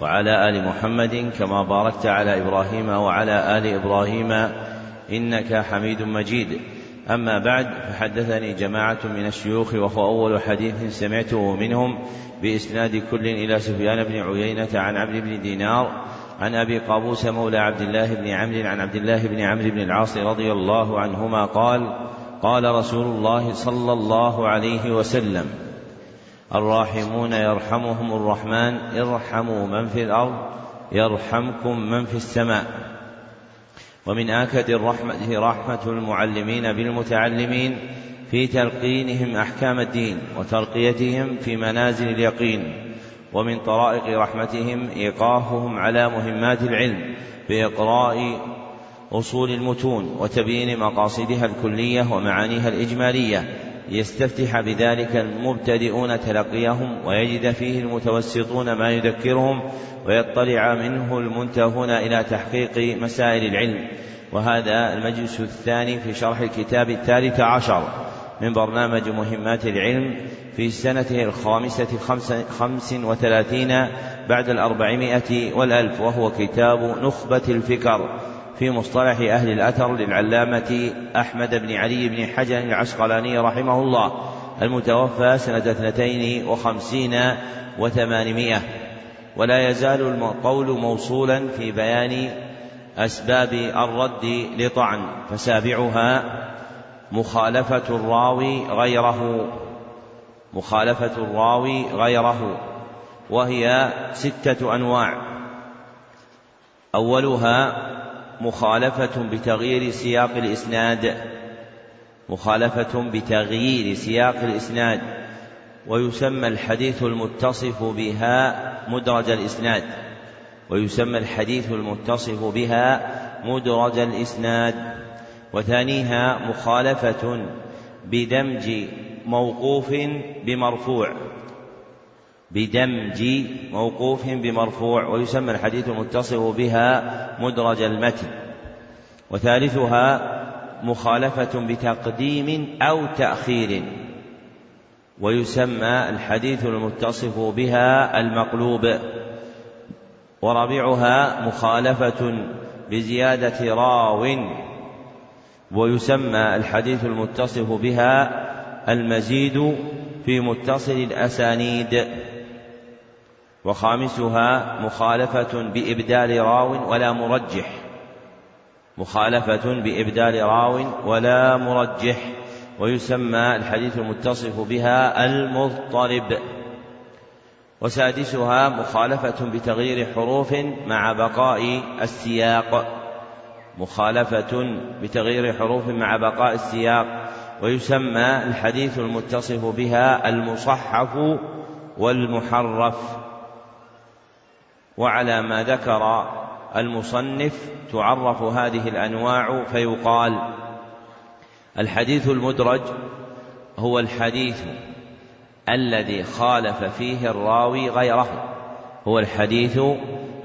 وعلى آل محمد كما باركت على إبراهيم وعلى آل إبراهيم إنك حميد مجيد. أما بعد فحدثني جماعة من الشيوخ وهو أول حديث سمعته منهم بإسناد كل إلى سفيان بن عيينة عن عبد بن دينار عن أبي قابوس مولى عبد الله بن عمرو عن عبد الله بن عمرو بن العاص رضي الله عنهما قال قال رسول الله صلى الله عليه وسلم الراحمون يرحمهم الرحمن ارحموا من في الأرض يرحمكم من في السماء. ومن آكد الرحمه رحمة المعلمين بالمتعلمين في تلقينهم أحكام الدين وترقيتهم في منازل اليقين. ومن طرائق رحمتهم إيقافهم على مهمات العلم بإقراء أصول المتون وتبيين مقاصدها الكلية ومعانيها الإجمالية ليستفتح بذلك المبتدئون تلقيهم ويجد فيه المتوسطون ما يذكرهم ويطلع منه المنتهون إلى تحقيق مسائل العلم. وهذا المجلس الثاني في شرح الكتاب الثالث عشر من برنامج مهمات العلم في سنته الخامسة خمس, وثلاثين بعد الأربعمائة والألف وهو كتاب نخبة الفكر. في مصطلح أهل الأثر للعلامة أحمد بن علي بن حجر العسقلاني رحمه الله المتوفى سنة اثنتين وخمسين وثمانمائة. ولا يزال القول موصولا في بيان أسباب الرد لطعن فسابعها مخالفة الراوي غيره. مخالفة الراوي غيره. وهي ستة أنواع. أولها مخالفة بتغيير سياق الإسناد. مخالفة بتغيير سياق الإسناد. ويسمى الحديث المتصف بها مدرج الإسناد. ويسمى الحديث المتصف بها مدرج الإسناد. وثانيها مخالفة بدمج موقوف بمرفوع. بدمج موقوف بمرفوع ويسمى الحديث المتصف بها مدرج المتن. وثالثها مخالفة بتقديم أو تأخير. ويسمى الحديث المتصف بها المقلوب. ورابعها مخالفة بزيادة راو. ويسمى الحديث المتصف بها المزيد في متصل الأسانيد. وخامسها مخالفة بإبدال راو ولا مرجح. مخالفة بإبدال راو ولا مرجح. ويسمى الحديث المتصف بها المضطرب. وسادسها مخالفة بتغيير حروف مع بقاء السياق. مخالفة بتغيير حروف مع بقاء السياق. ويسمى الحديث المتصف بها المصحف والمحرف. وعلى ما ذكر المصنف تعرف هذه الأنواع فيقال الحديث المدرج هو الحديث الذي خالف فيه الراوي غيره هو الحديث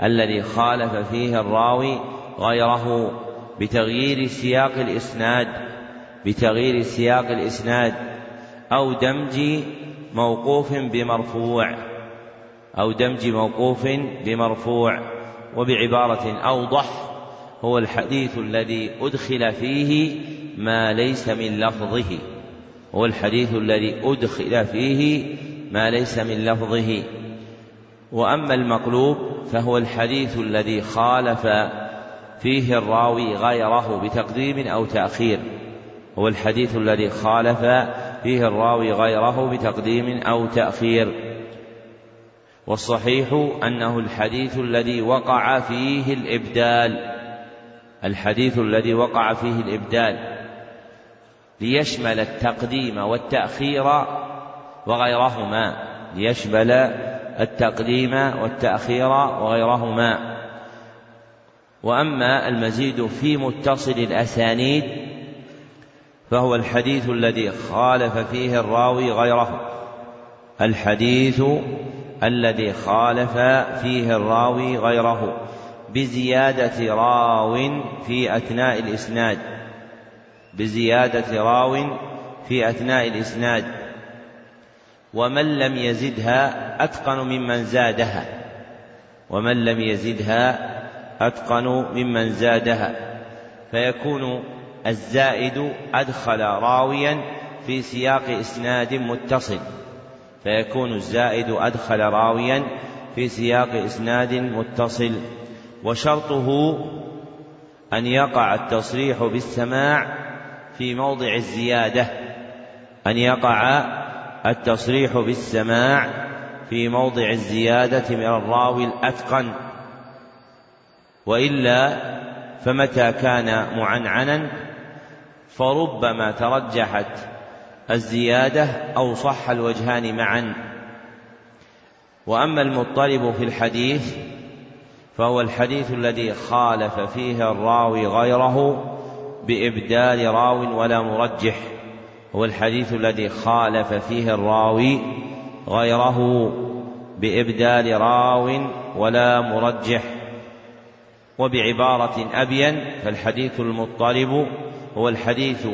الذي خالف فيه الراوي غيره بتغيير سياق الإسناد بتغيير سياق الإسناد أو دمج موقوف بمرفوع. أو دمج موقوف بمرفوع وبعبارة أوضح هو الحديث الذي أدخل فيه ما ليس من لفظه. هو الحديث الذي أدخل فيه ما ليس من لفظه. وأما المقلوب فهو الحديث الذي خالف فيه الراوي غيره بتقديم أو تأخير. هو الحديث الذي خالف فيه الراوي غيره بتقديم أو تأخير. والصحيح أنه الحديث الذي وقع فيه الإبدال الحديث الذي وقع فيه الإبدال ليشمل التقديم والتأخير وغيرهما ليشمل التقديم والتأخير وغيرهما. وأما المزيد في متصل الأسانيد فهو الحديث الذي خالف فيه الراوي غيره الحديث الذي خالف فيه الراوي غيره بزيادة راو في أثناء الإسناد. بزيادة راو في أثناء الإسناد. ومن لم يزدها أتقن ممن زادها. ومن لم يزدها أتقن ممن زادها. فيكون الزائد أدخل راويا في سياق إسناد متصل. فيكون الزائد أدخل راويا في سياق إسناد متصل وشرطه أن يقع التصريح بالسماع في موضع الزيادة أن يقع التصريح بالسماع في موضع الزيادة من الراوي الأتقن. وإلا فمتى كان معنعنا؟ فربما ترجحت الزيادة أو صح الوجهان معا. وأما المضطرب في الحديث فهو الحديث الذي خالف فيه الراوي غيره بإبدال راو ولا مرجح. هو الحديث الذي خالف فيه الراوي غيره بإبدال راو ولا مرجح. وبعبارة أبين فالحديث المضطرب هو الحديث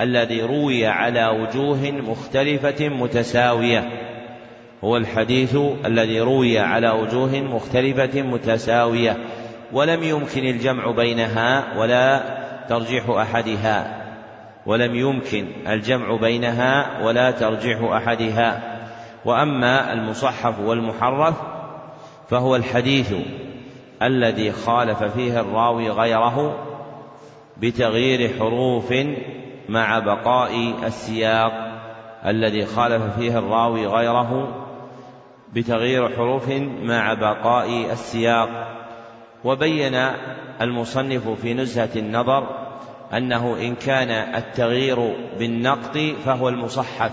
الذي روي على وجوه مختلفة متساوية. هو الحديث الذي روي على وجوه مختلفة متساوية ولم يمكن الجمع بينها ولا ترجيح أحدها. ولم يمكن الجمع بينها ولا ترجيح أحدها. وأما المصحف والمحرف فهو الحديث الذي خالف فيه الراوي غيره بتغيير حروف مع بقاء السياق الذي خالف فيه الراوي غيره بتغيير حروف مع بقاء السياق. وبين المصنف في نزهة النظر أنه إن كان التغيير بالنقد فهو المصحف.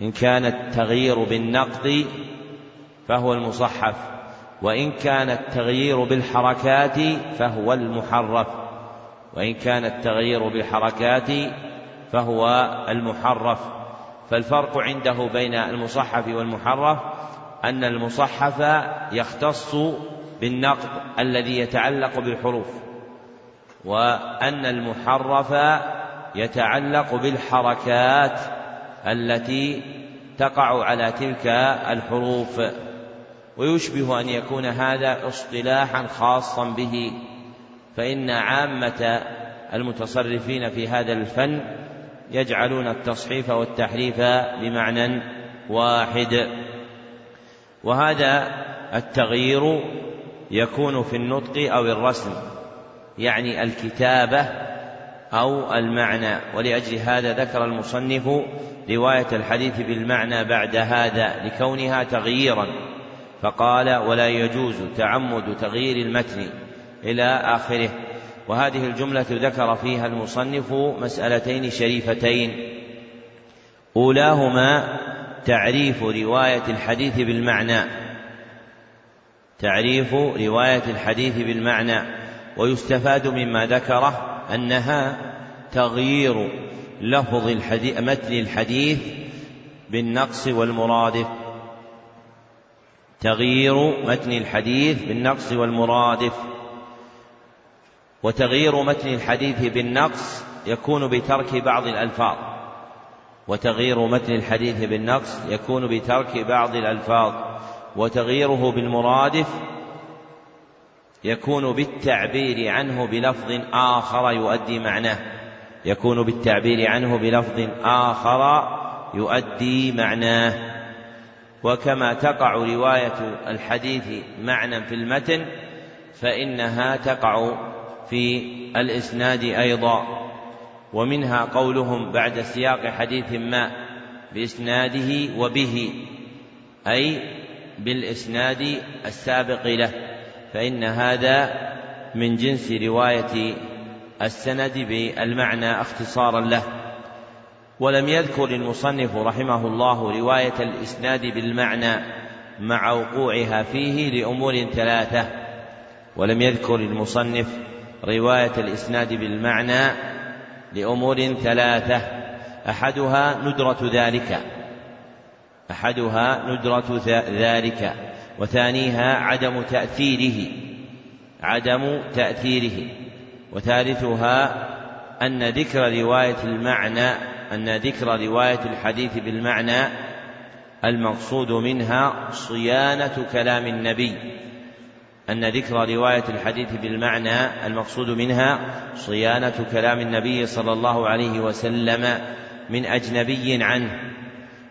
إن كان التغيير بالنقد فهو المصحف وإن كان التغيير بالحركات فهو المحرف. وإن كان التغيير بالحركات فهو المحرف. فالفرق عنده بين المصحف والمحرف أن المصحف يختص بالنقد الذي يتعلق بالحروف وأن المحرف يتعلق بالحركات التي تقع على تلك الحروف. ويشبه أن يكون هذا اصطلاحا خاصا به. فإن عامة المتصرفين في هذا الفن يجعلون التصحيف والتحريف بمعنى واحد. وهذا التغيير يكون في النطق أو الرسم يعني الكتابة أو المعنى. ولأجل هذا ذكر المصنف رواية الحديث بالمعنى بعد هذا لكونها تغييرا فقال ولا يجوز تعمد تغيير المتن إلى آخره. وهذه الجملة ذكر فيها المصنف مسألتين شريفتين. أولاهما تعريف رواية الحديث بالمعنى. تعريف رواية الحديث بالمعنى. ويستفاد مما ذكره أنها تغيير لفظ الحديث متن الحديث بالنقص والمرادف تغيير متن الحديث بالنقص والمرادف وتغيير متن الحديث بالنقص يكون بترك بعض الألفاظ. وتغيير متن الحديث بالنقص يكون بترك بعض الألفاظ. وتغييره بالمرادف يكون بالتعبير عنه بلفظ آخر يؤدي معناه. يكون بالتعبير عنه بلفظ آخر يؤدي معناه. وكما تقع رواية الحديث معنى في المتن فإنها تقع في الإسناد أيضا ومنها قولهم بعد سياق حديث ما بإسناده وبه أي بالإسناد السابق له فإن هذا من جنس رواية السند بالمعنى اختصارا له. ولم يذكر المصنف رحمه الله رواية الإسناد بالمعنى مع وقوعها فيه لأمور ثلاثة ولم يذكر المصنف رواية الإسناد بالمعنى لأمور ثلاثة. أحدها ندرة ذلك. أحدها ندرة ذلك. وثانيها عدم تأثيره. عدم تأثيره. وثالثها أن ذكر رواية المعنى أن ذكر رواية الحديث بالمعنى المقصود منها صيانة كلام النبي. أن ذكر رواية الحديث بالمعنى المقصود منها صيانة كلام النبي صلى الله عليه وسلم من أجنبي عنه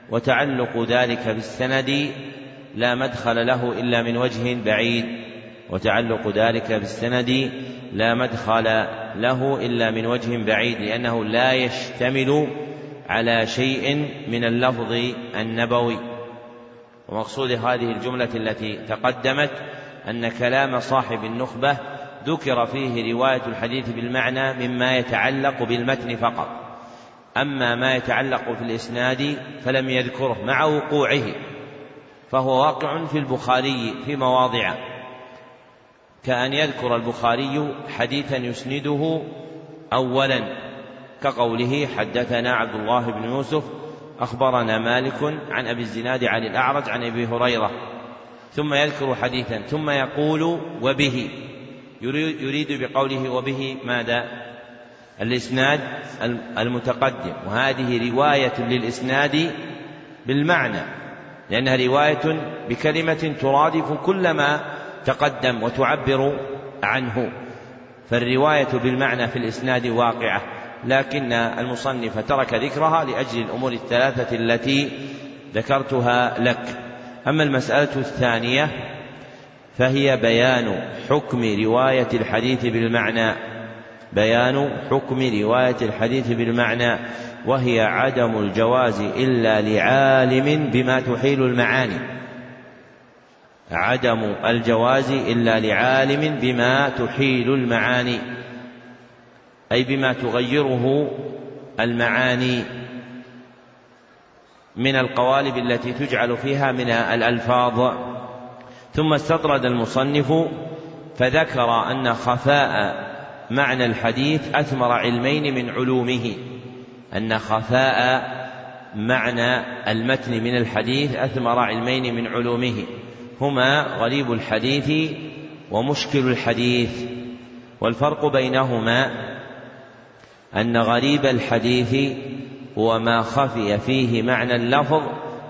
وتعلق ذلك بالسند لا مدخل له إلا من وجه بعيد وتعلق ذلك بالسند لا مدخل له إلا من وجه بعيد لأنه لا يشتمل على شيء من اللفظ النبوي. ومقصود هذه الجملة التي تقدمت أن كلام صاحب النخبة ذكر فيه رواية الحديث بالمعنى مما يتعلق بالمتن فقط. أما ما يتعلق في الإسناد فلم يذكره مع وقوعه فهو واقع في البخاري في مواضع كأن يذكر البخاري حديثا يسنده أولا كقوله حدثنا عبد الله بن يوسف أخبرنا مالك عن أبي الزناد عن الأعرج عن أبي هريرة ثم يذكر حديثا ثم يقول وبه. يريد بقوله وبه ماذا؟ الإسناد المتقدم. وهذه رواية للإسناد بالمعنى لأنها رواية بكلمة ترادف كل ما تقدم وتعبر عنه. فالرواية بالمعنى في الإسناد واقعة لكن المصنف ترك ذكرها لأجل الأمور الثلاثة التي ذكرتها لك. أما المسألة الثانية فهي بيان حكم رواية الحديث بالمعنى. بيان حكم رواية الحديث بالمعنى وهي عدم الجواز إلا لعالم بما تحيل المعاني. عدم الجواز إلا لعالم بما تحيل المعاني أي بما تغيره المعاني. من القوالب التي تجعل فيها من الألفاظ. ثم استطرد المصنف فذكر أن خفاء معنى الحديث أثمر علمين من علومه. أن خفاء معنى المتن من الحديث أثمر علمين من علومه. هما غريب الحديث ومشكل الحديث. والفرق بينهما أن غريب الحديث هو ما خفي فيه معنى اللفظ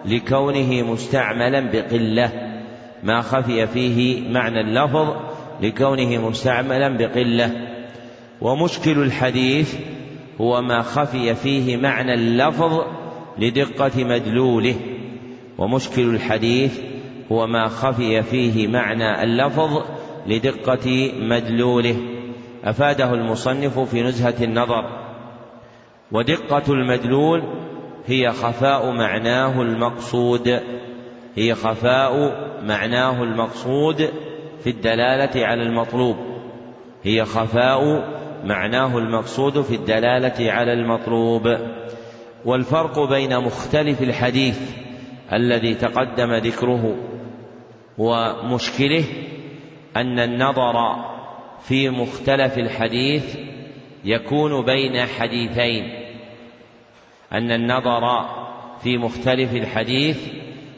لكونه مستعملا بقلة. ما خفي فيه معنى اللفظ لكونه مستعملا بقلة. ومشكل الحديث هو ما خفي فيه معنى اللفظ لدقة مدلوله. ومشكل الحديث هو ما خفي فيه معنى اللفظ لدقة مدلوله. أفاده المصنف في نزهة النظر. ودقة المدلول هي خفاء معناه المقصود هي خفاء معناه المقصود في الدلالة على المطلوب هي خفاء معناه المقصود في الدلالة على المطلوب. والفرق بين مختلف الحديث الذي تقدم ذكره ومشكله أن النظر في مختلف الحديث يكون بين حديثين. أن النظر في مختلف الحديث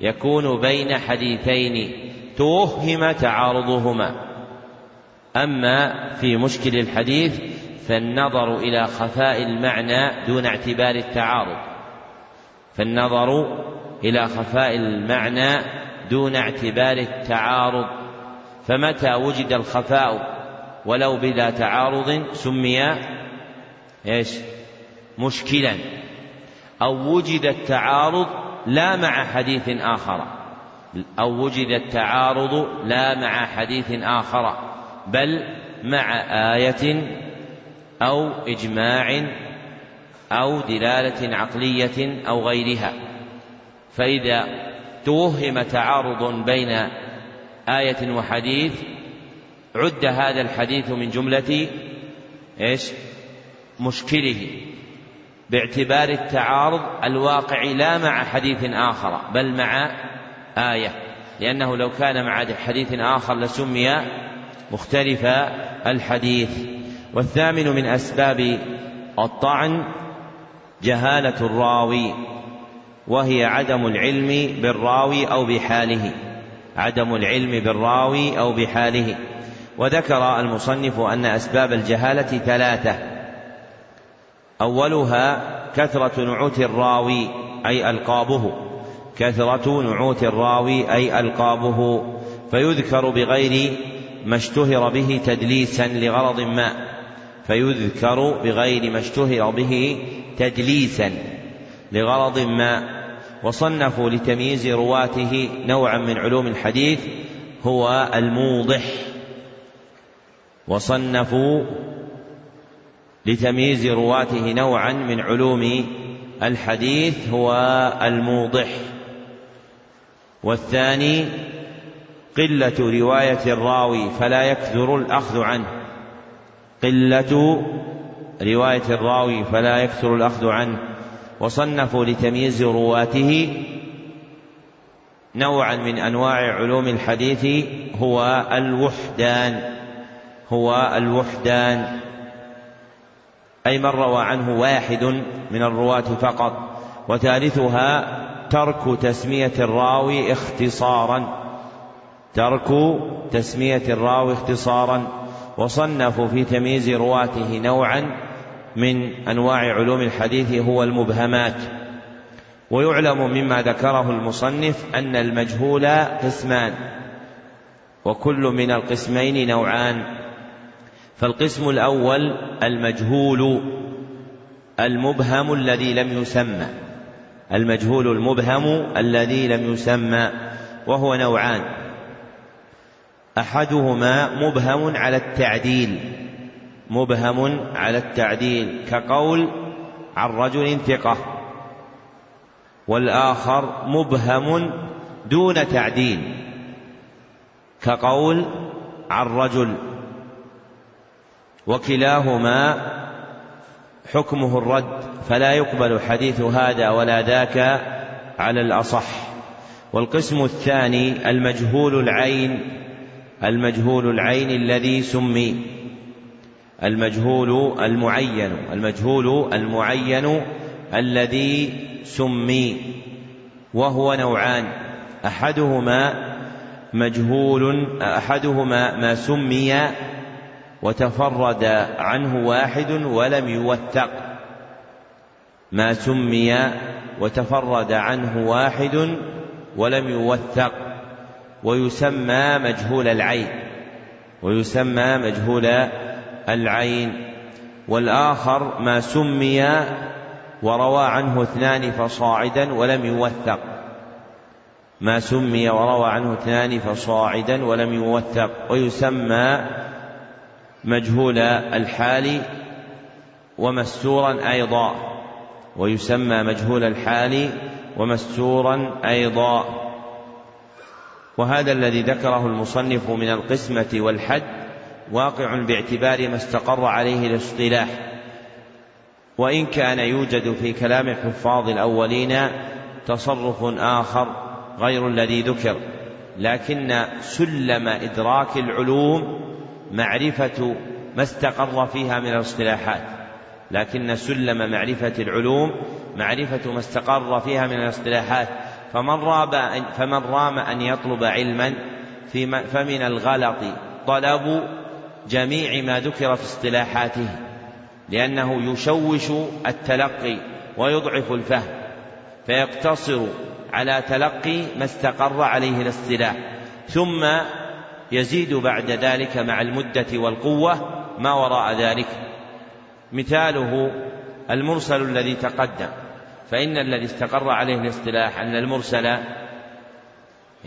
يكون بين حديثين. توهم تعارضهما. أما في مشكل الحديث فالنظر إلى خفاء المعنى دون اعتبار التعارض. فالنظر إلى خفاء المعنى دون اعتبار التعارض. فمتى وجد الخفاء ولو بلا تعارض سمي إيش؟ مشكلا. أو وجد التعارض لا مع حديث آخر. أو وجد التعارض لا مع حديث آخر. بل مع آية أو إجماع أو دلالة عقلية أو غيرها. فإذا توهم تعارض بين آية وحديث عد هذا الحديث من جملة إيش؟ مشكله باعتبار التعارض الواقع لا مع حديث آخر بل مع آية. لأنه لو كان مع حديث آخر لسمي مختلف الحديث. والثامن من أسباب الطعن جهالة الراوي وهي عدم العلم بالراوي أو بحاله. عدم العلم بالراوي أو بحاله. وذكر المصنف أن أسباب الجهالة ثلاثة. أولها كثرة نعوت الراوي أي ألقابه. كثرة نعوت الراوي أي ألقابه. فيذكر بغير ما اشتهر به تدليسا لغرض ما. فيذكر بغير ما اشتهر به تدليسا لغرض ما. وصنفوا لتمييز رواته نوعا من علوم الحديث هو الموضح. وصنفوا لتمييز رواته نوعا من علوم الحديث هو الموضح. والثاني قلة رواية الراوي فلا يكثر الأخذ عنه. قلة رواية الراوي فلا يكثر الأخذ عنه. وصنفوا لتمييز رواته نوعا من أنواع علوم الحديث هو الوحدان. هو الوحدان. أي من روى عنه واحد من الرواة فقط. وثالثها ترك تسمية الراوي اختصارا. ترك تسمية الراوي اختصارا. وصنفوا في تمييز رواته نوعا من أنواع علوم الحديث هو المبهمات. ويعلم مما ذكره المصنف أن المجهول قسمان. وكل من القسمين نوعان. فالقسم الأول المجهول المبهم الذي لم يسمى. المجهول المبهم الذي لم يسمى وهو نوعان. أحدهما مبهم على التعديل مبهم على التعديل كقول عن رجل ثقة. والآخر مبهم دون تعديل كقول عن رجل وكلاهما حكمه الرد فلا يقبل حديث هذا ولا ذاك على الأصح. والقسم الثاني المجهول العين المجهول العين الذي سمي المجهول المعين المجهول المعين الذي سمي وهو نوعان. أحدهما مجهول أحدهما ما سمي وتفرد عنه واحد ولم يوثق. ما سمي وتفرد عنه واحد ولم يوثق. ويسمى مجهول العين. ويسمى مجهول العين. والآخر ما سمي وروى عنه اثنان فصاعدا ولم يوثق. ما سمي وروى عنه اثنان فصاعدا ولم يوثق. ويسمى مجهول الحال ومستورا أيضا ويسمى مجهول الحال ومستورا أيضا. وهذا الذي ذكره المصنف من القسمة والحد واقع باعتبار ما استقر عليه الاصطلاح. وإن كان يوجد في كلام الحفاظ الأولين تصرف آخر غير الذي ذكر لكن سلم إدراك العلوم معرفة ما استقر فيها من الاصطلاحات لكن سلم معرفة العلوم معرفة ما استقر فيها من الاصطلاحات. فمن راب فمن رام أن يطلب علما فمن الغلط طلب جميع ما ذكر في اصطلاحاته لأنه يشوش التلقي ويضعف الفهم فيقتصر على تلقي ما استقر عليه الاصطلاح. ثم يزيد بعد ذلك مع المدة والقوة ما وراء ذلك. مثاله المرسل الذي تقدم. فإن الذي استقر عليه الاصطلاح أن المرسل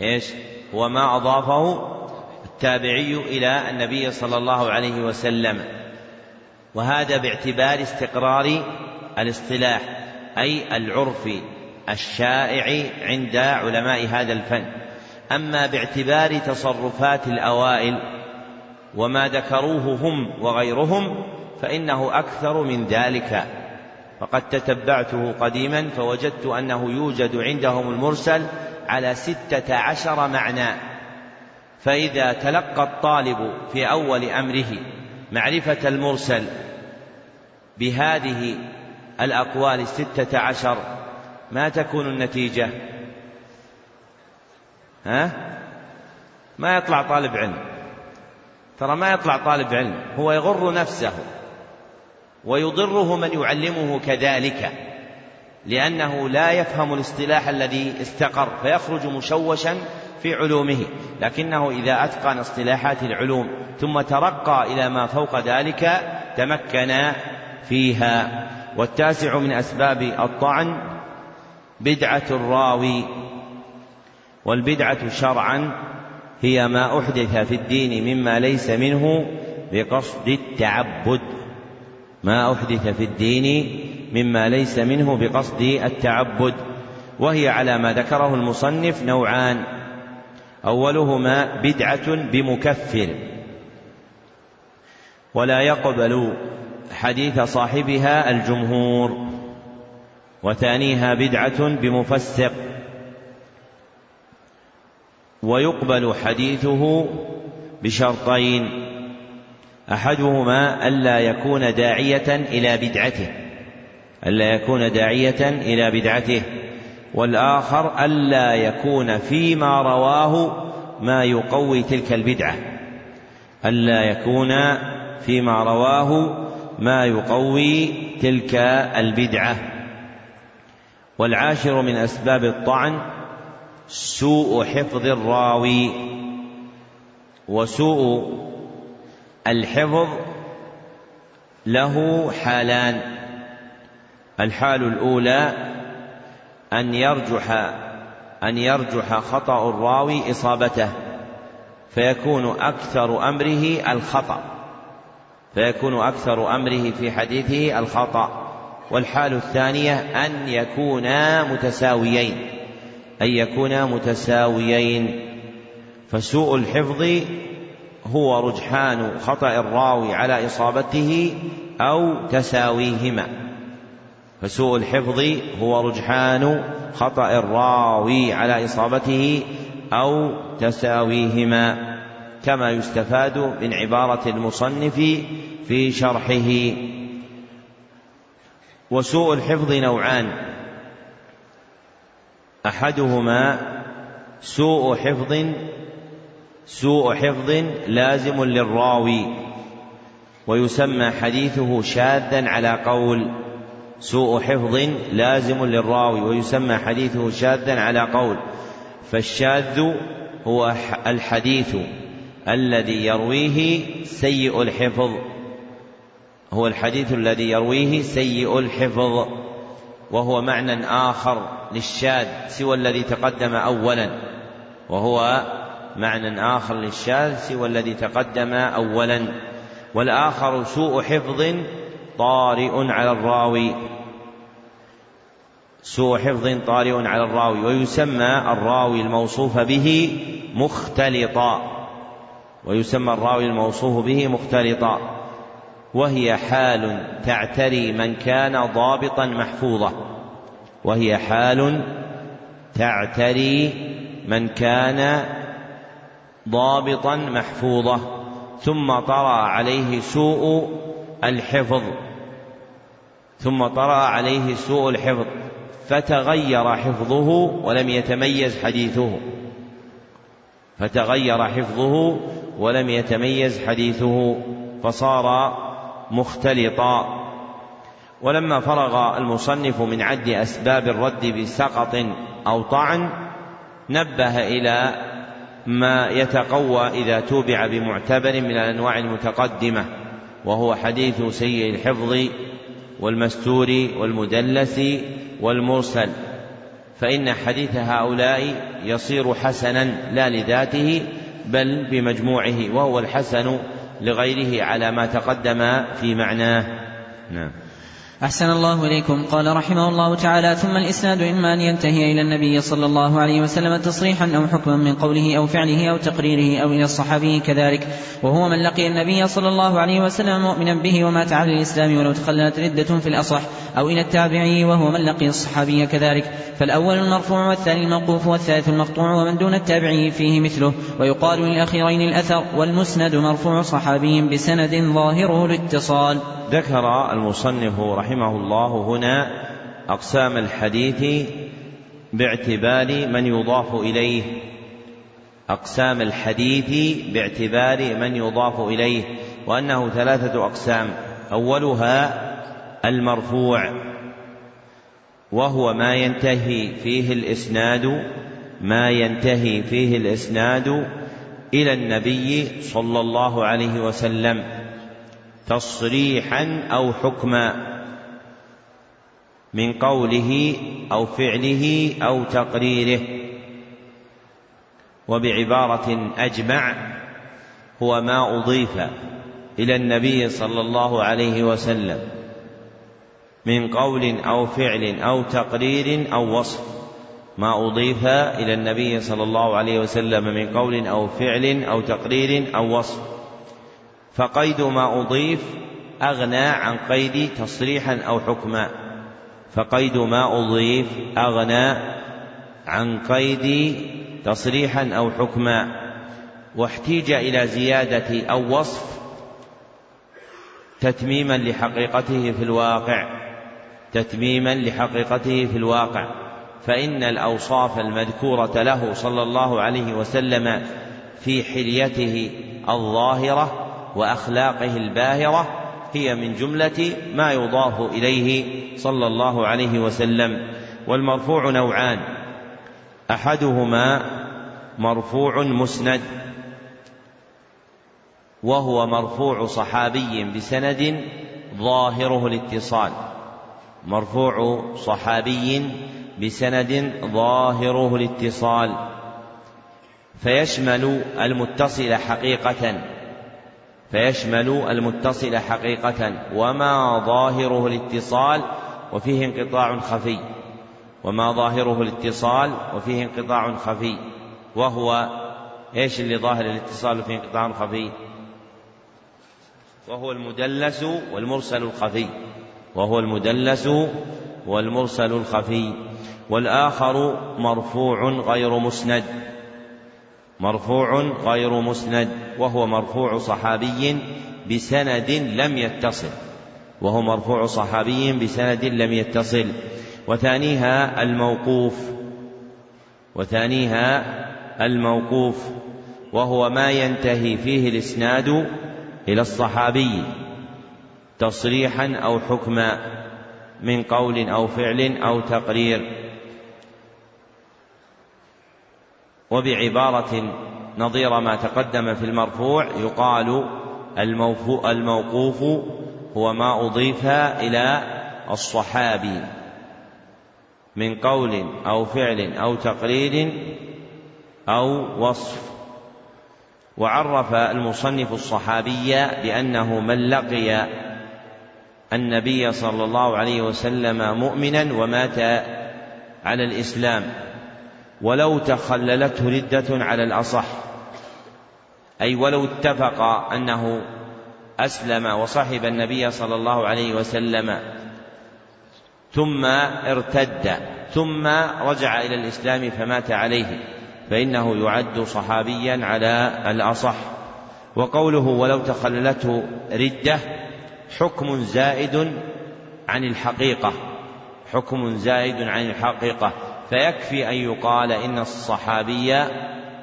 إيش؟ هو ما أضافه التابعي إلى النبي صلى الله عليه وسلم. وهذا باعتبار استقرار الاصطلاح أي العرف الشائع عند علماء هذا الفن. أما باعتبار تصرفات الأوائل وما ذكروه هم وغيرهم فإنه أكثر من ذلك. فقد تتبعته قديما فوجدت أنه يوجد عندهم المرسل على ستة عشر معنى. فإذا تلقى الطالب في أول أمره معرفة المرسل بهذه الأقوال الستة عشر ما تكون النتيجة؟ ها؟ ما يطلع طالب علم. ترى ما يطلع طالب علم. هو يغر نفسه ويضره من يعلمه كذلك لأنه لا يفهم الاصطلاح الذي استقر فيخرج مشوشا في علومه. لكنه إذا أتقن اصطلاحات العلوم ثم ترقى إلى ما فوق ذلك تمكن فيها. والتاسع من أسباب الطعن بدعة الراوي. والبدعة شرعا هي ما أحدث في الدين مما ليس منه بقصد التعبد. ما أحدث في الدين مما ليس منه بقصد التعبد. وهي على ما ذكره المصنف نوعان. أولهما بدعة بمكفر ولا يقبل حديث صاحبها الجمهور. وثانيها بدعة بمفسق. ويقبل حديثه بشرطين. أحدهما ألا يكون داعية إلى بدعته ألا يكون داعية إلى بدعته والآخر ألا يكون فيما رواه ما يقوي تلك البدعة ألا يكون فيما رواه ما يقوي تلك البدعة. والعاشر من أسباب الطعن سوء حفظ الراوي وسوء الحفظ له حالان الحال الأولى أن يرجح أن يرجح خطأ الراوي إصابته فيكون أكثر أمره الخطأ فيكون أكثر أمره في حديثه الخطأ والحال الثانية أن يكونا متساويين أن يكونا متساويين. فسوء الحفظ هو رجحان خطأ الراوي على إصابته أو تساويهما. فسوء الحفظ هو رجحان خطأ الراوي على إصابته أو تساويهما كما يستفاد من عبارة المصنف في شرحه. وسوء الحفظ نوعان. أحدهما سوء حفظ سوء حفظ لازم للراوي ويسمى حديثه شاذا على قول سوء حفظ لازم للراوي ويسمى حديثه شاذا على قول. فالشاذ هو الحديث الذي يرويه سيء الحفظ هو الحديث الذي يرويه سيء الحفظ. وهو معنى آخر للشاذ سوى الذي تقدم أولا. وهو معنى آخر للشاذ سوى الذي تقدم أولا. والآخر سوء حفظ طارئ على الراوي. سوء حفظ طارئ على الراوي. ويسمى الراوي الموصوف به مختلطا. ويسمى الراوي الموصوف به مختلطا. وهي حال تعتري من كان ضابطا محفوظا وهي حال تعتري من كان ضابطا محفوظة. ثم طرأ عليه سوء الحفظ. ثم طرأ عليه سوء الحفظ. فتغير حفظه ولم يتميز حديثه. فتغير حفظه ولم يتميز حديثه. فصار مختلطا. ولما فرغ المصنف من عد أسباب الرد بسقط أو طعن نبه إلى ما يتقوى إذا توبع بمعتبر من الأنواع المتقدمة وهو حديث سيء الحفظ والمستور والمدلس والمرسل. فإن حديث هؤلاء يصير حسنا لا لذاته بل بمجموعه وهو الحسن لغيره على ما تقدم في معناه. نعم. أحسن الله إليكم. قال رحمه الله تعالى ثم الإسناد إما أن ينتهي إلى النبي صلى الله عليه وسلم تصريحا أو حكما من قوله أو فعله أو تقريره أو إلى الصحابي كذلك. وهو من لقي النبي صلى الله عليه وسلم مؤمنا به ومات على الإسلام ولو تخللت ردة في الأصح أو إلى التابعي وهو من لقي الصحابي كذلك. فالأول المرفوع والثاني الموقوف والثالث المقطوع ومن دون التابعي فيه مثله. ويقال للأخيرين الأثر والمسند مرفوع صحابي بسند ظاهره الاتصال ذكر المصنف رحمه الله هنا أقسام الحديث باعتبار من يضاف إليه. أقسام الحديث باعتبار من يضاف إليه وأنه ثلاثة أقسام. أولها المرفوع وهو ما ينتهي فيه الإسناد ما ينتهي فيه الإسناد إلى النبي صلى الله عليه وسلم تصريحا أو حكما. من قوله أو فعله أو تقريره. وبعبارة أجمع هو ما أضيف إلى النبي صلى الله عليه وسلم من قول أو فعل أو تقرير أو وصف. ما أضيف إلى النبي صلى الله عليه وسلم من قول أو فعل أو تقرير أو وصف. فقيد ما أضيف أغنى عن قيد تصريحا أو حكما. فقيد ما أضيف أغنى عن قيد تصريحا أو حكما واحتيج إلى زيادة أو وصف تتميما لحقيقته في الواقع تتميما لحقيقته في الواقع. فإن الأوصاف المذكورة له صلى الله عليه وسلم في حليته الظاهرة وأخلاقه الباهرة هي من جملة ما يضاف إليه صلى الله عليه وسلم والمرفوع نوعان. أحدهما مرفوع مسند وهو مرفوع صحابي بسند ظاهره الاتصال. مرفوع صحابي بسند ظاهره الاتصال. فيشمل المتصل حقيقة. فيشمل المتصل حقيقة وما ظاهره الاتصال وفيه انقطاع خفي. وما ظاهره الاتصال وفيه انقطاع خفي. وهو إيش اللي ظاهر الاتصال وفيه انقطاع خفي؟ وهو المدلس والمرسل الخفي. وهو المدلس والمرسل الخفي. والآخر مرفوع غير مسند. مرفوع غير مسند وهو مرفوع صحابي بسند لم يتصل وهو مرفوع صحابي بسند لم يتصل. وثانيها الموقوف وثانيها الموقوف وهو ما ينتهي فيه الإسناد إلى الصحابي تصريحا أو حكما من قول أو فعل أو تقرير. وبعبارة نظير ما تقدم في المرفوع يقال الموقوف هو ما أضيف إلى الصحابي من قول أو فعل أو تقرير أو وصف. وعرف المصنف الصحابي بأنه من لقي النبي صلى الله عليه وسلم مؤمنا ومات على الإسلام. ولو تخللته ردة على الأصح. أي ولو اتفق أنه أسلم وصحب النبي صلى الله عليه وسلم ثم ارتد ثم رجع إلى الإسلام فمات عليه فإنه يعد صحابيا على الأصح. وقوله ولو تخللته ردة حكم زائد عن الحقيقة حكم زائد عن الحقيقة. فيكفي أن يقال إن الصحابي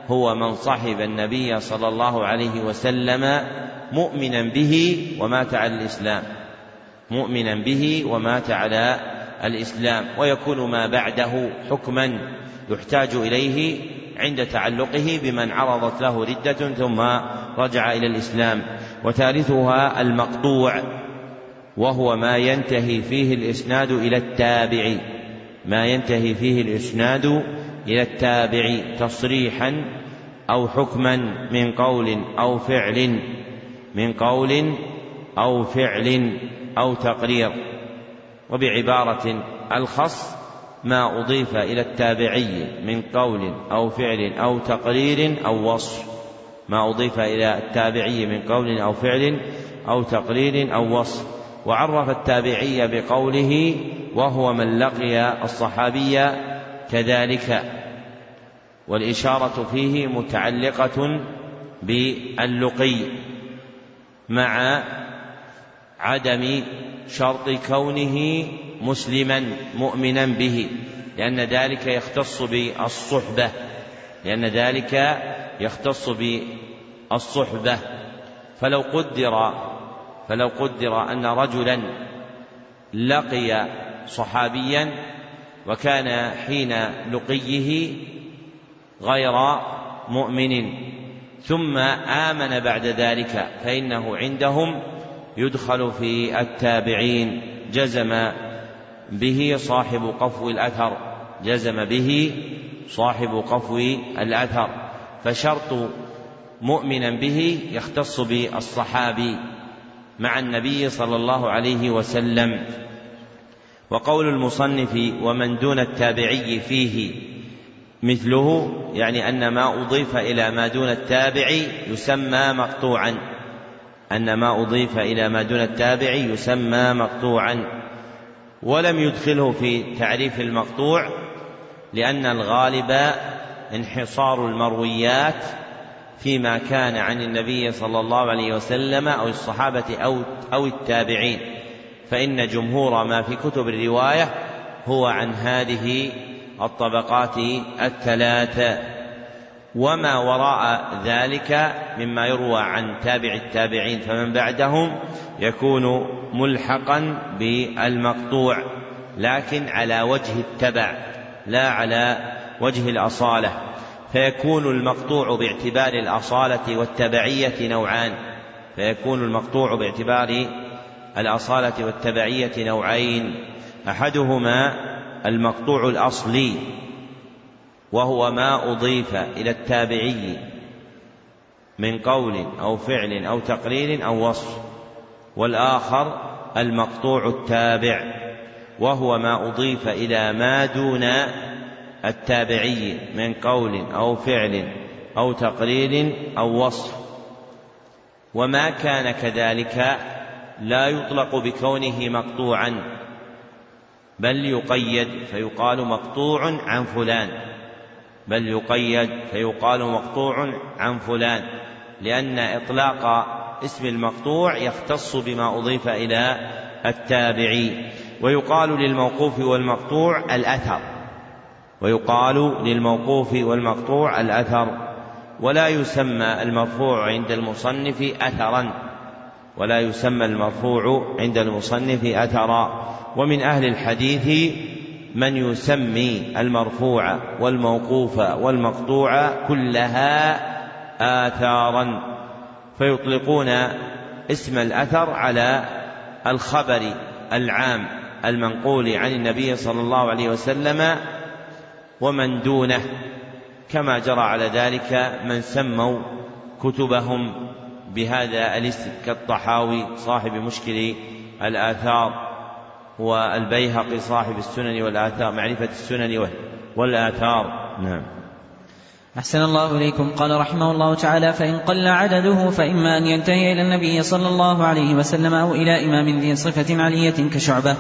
هو من صحب النبي صلى الله عليه وسلم مؤمنا به ومات على الإسلام. مؤمنا به ومات على الإسلام. ويكون ما بعده حكما يحتاج إليه عند تعلقه بمن عرضت له ردة ثم رجع إلى الإسلام. وثالثها المقطوع وهو ما ينتهي فيه الإسناد إلى التابع. ما ينتهي فيه الإسناد إلى التابع تصريحا أو حكما من قول أو فعل من قول أو فعل أو تقرير. وبعبارة الخص ما أضيف إلى التابعي من قول أو فعل أو تقرير أو وصف. ما أضيف إلى التابعي من قول أو فعل أو تقرير أو وصف. وعرف التابعي بقوله وهو من لقي الصحابي كذلك. والإشارة فيه متعلقة باللقي مع عدم شرط كونه مسلما مؤمنا به لأن ذلك يختص بالصحبة لأن ذلك يختص بالصحبة. فلو قدر فلو قدر أن رجلا لقي صحابيا وكان حين لقيه غير مؤمن. ثم آمن بعد ذلك فإنه عندهم يدخل في التابعين. جزم به صاحب قفو الأثر جزم به صاحب قفو الأثر. فشرط مؤمنا به يختص بالصحابي مع النبي صلى الله عليه وسلم. وقول المصنف ومن دون التابعي فيه مثله يعني أن ما أضيف إلى ما دون التابع يسمى مقطوعا. أن ما أضيف إلى ما دون التابع يسمى مقطوعا. ولم يدخله في تعريف المقطوع لأن الغالب انحصار المرويات فيما كان عن النبي صلى الله عليه وسلم أو الصحابة أو أو التابعين. فإن جمهور ما في كتب الرواية هو عن هذه الطبقات الثلاث وما وراء ذلك مما يروى عن تابع التابعين فمن بعدهم يكون ملحقا بالمقطوع لكن على وجه التبع لا على وجه الأصالة. فيكون المقطوع باعتبار الأصالة والتبعية نوعان فيكون المقطوع باعتبار الأصالة والتبعية نوعين أحدهما المقطوع الأصلي وهو ما أضيف إلى التابعي من قول أو فعل أو تقرير أو وصف والآخر المقطوع التابع وهو ما أضيف إلى ما دون التابعي من قول أو فعل أو تقرير أو وصف. وما كان كذلك لا يطلق بكونه مقطوعا بل يقيد فيقال مقطوع عن فلان بل يقيد فيقال مقطوع عن فلان لأن إطلاق اسم المقطوع يختص بما أضيف إلى التابعي ويقال للموقوف والمقطوع الأثر ويقال للموقوف والمقطوع الأثر ولا يسمى المرفوع عند المصنف أثرا. ولا يسمى المرفوع عند المصنف أثرا. ومن أهل الحديث من يسمي المرفوع والموقوف والمقطوع كلها آثارا فيطلقون اسم الأثر على الخبر العام المنقول عن النبي صلى الله عليه وسلم ومن دونه. كما جرى على ذلك من سموا كتبهم بهذا الاسم كالطحاوي صاحب مشكل الآثار والبيهقي صاحب السنن والآثار معرفة السنن والآثار. نعم. أحسن الله إليكم. قال رحمه الله تعالى فإن قل عدده فإما أن ينتهي إلى النبي صلى الله عليه وسلم أو إلى إمام ذي صفة علية كشعبة.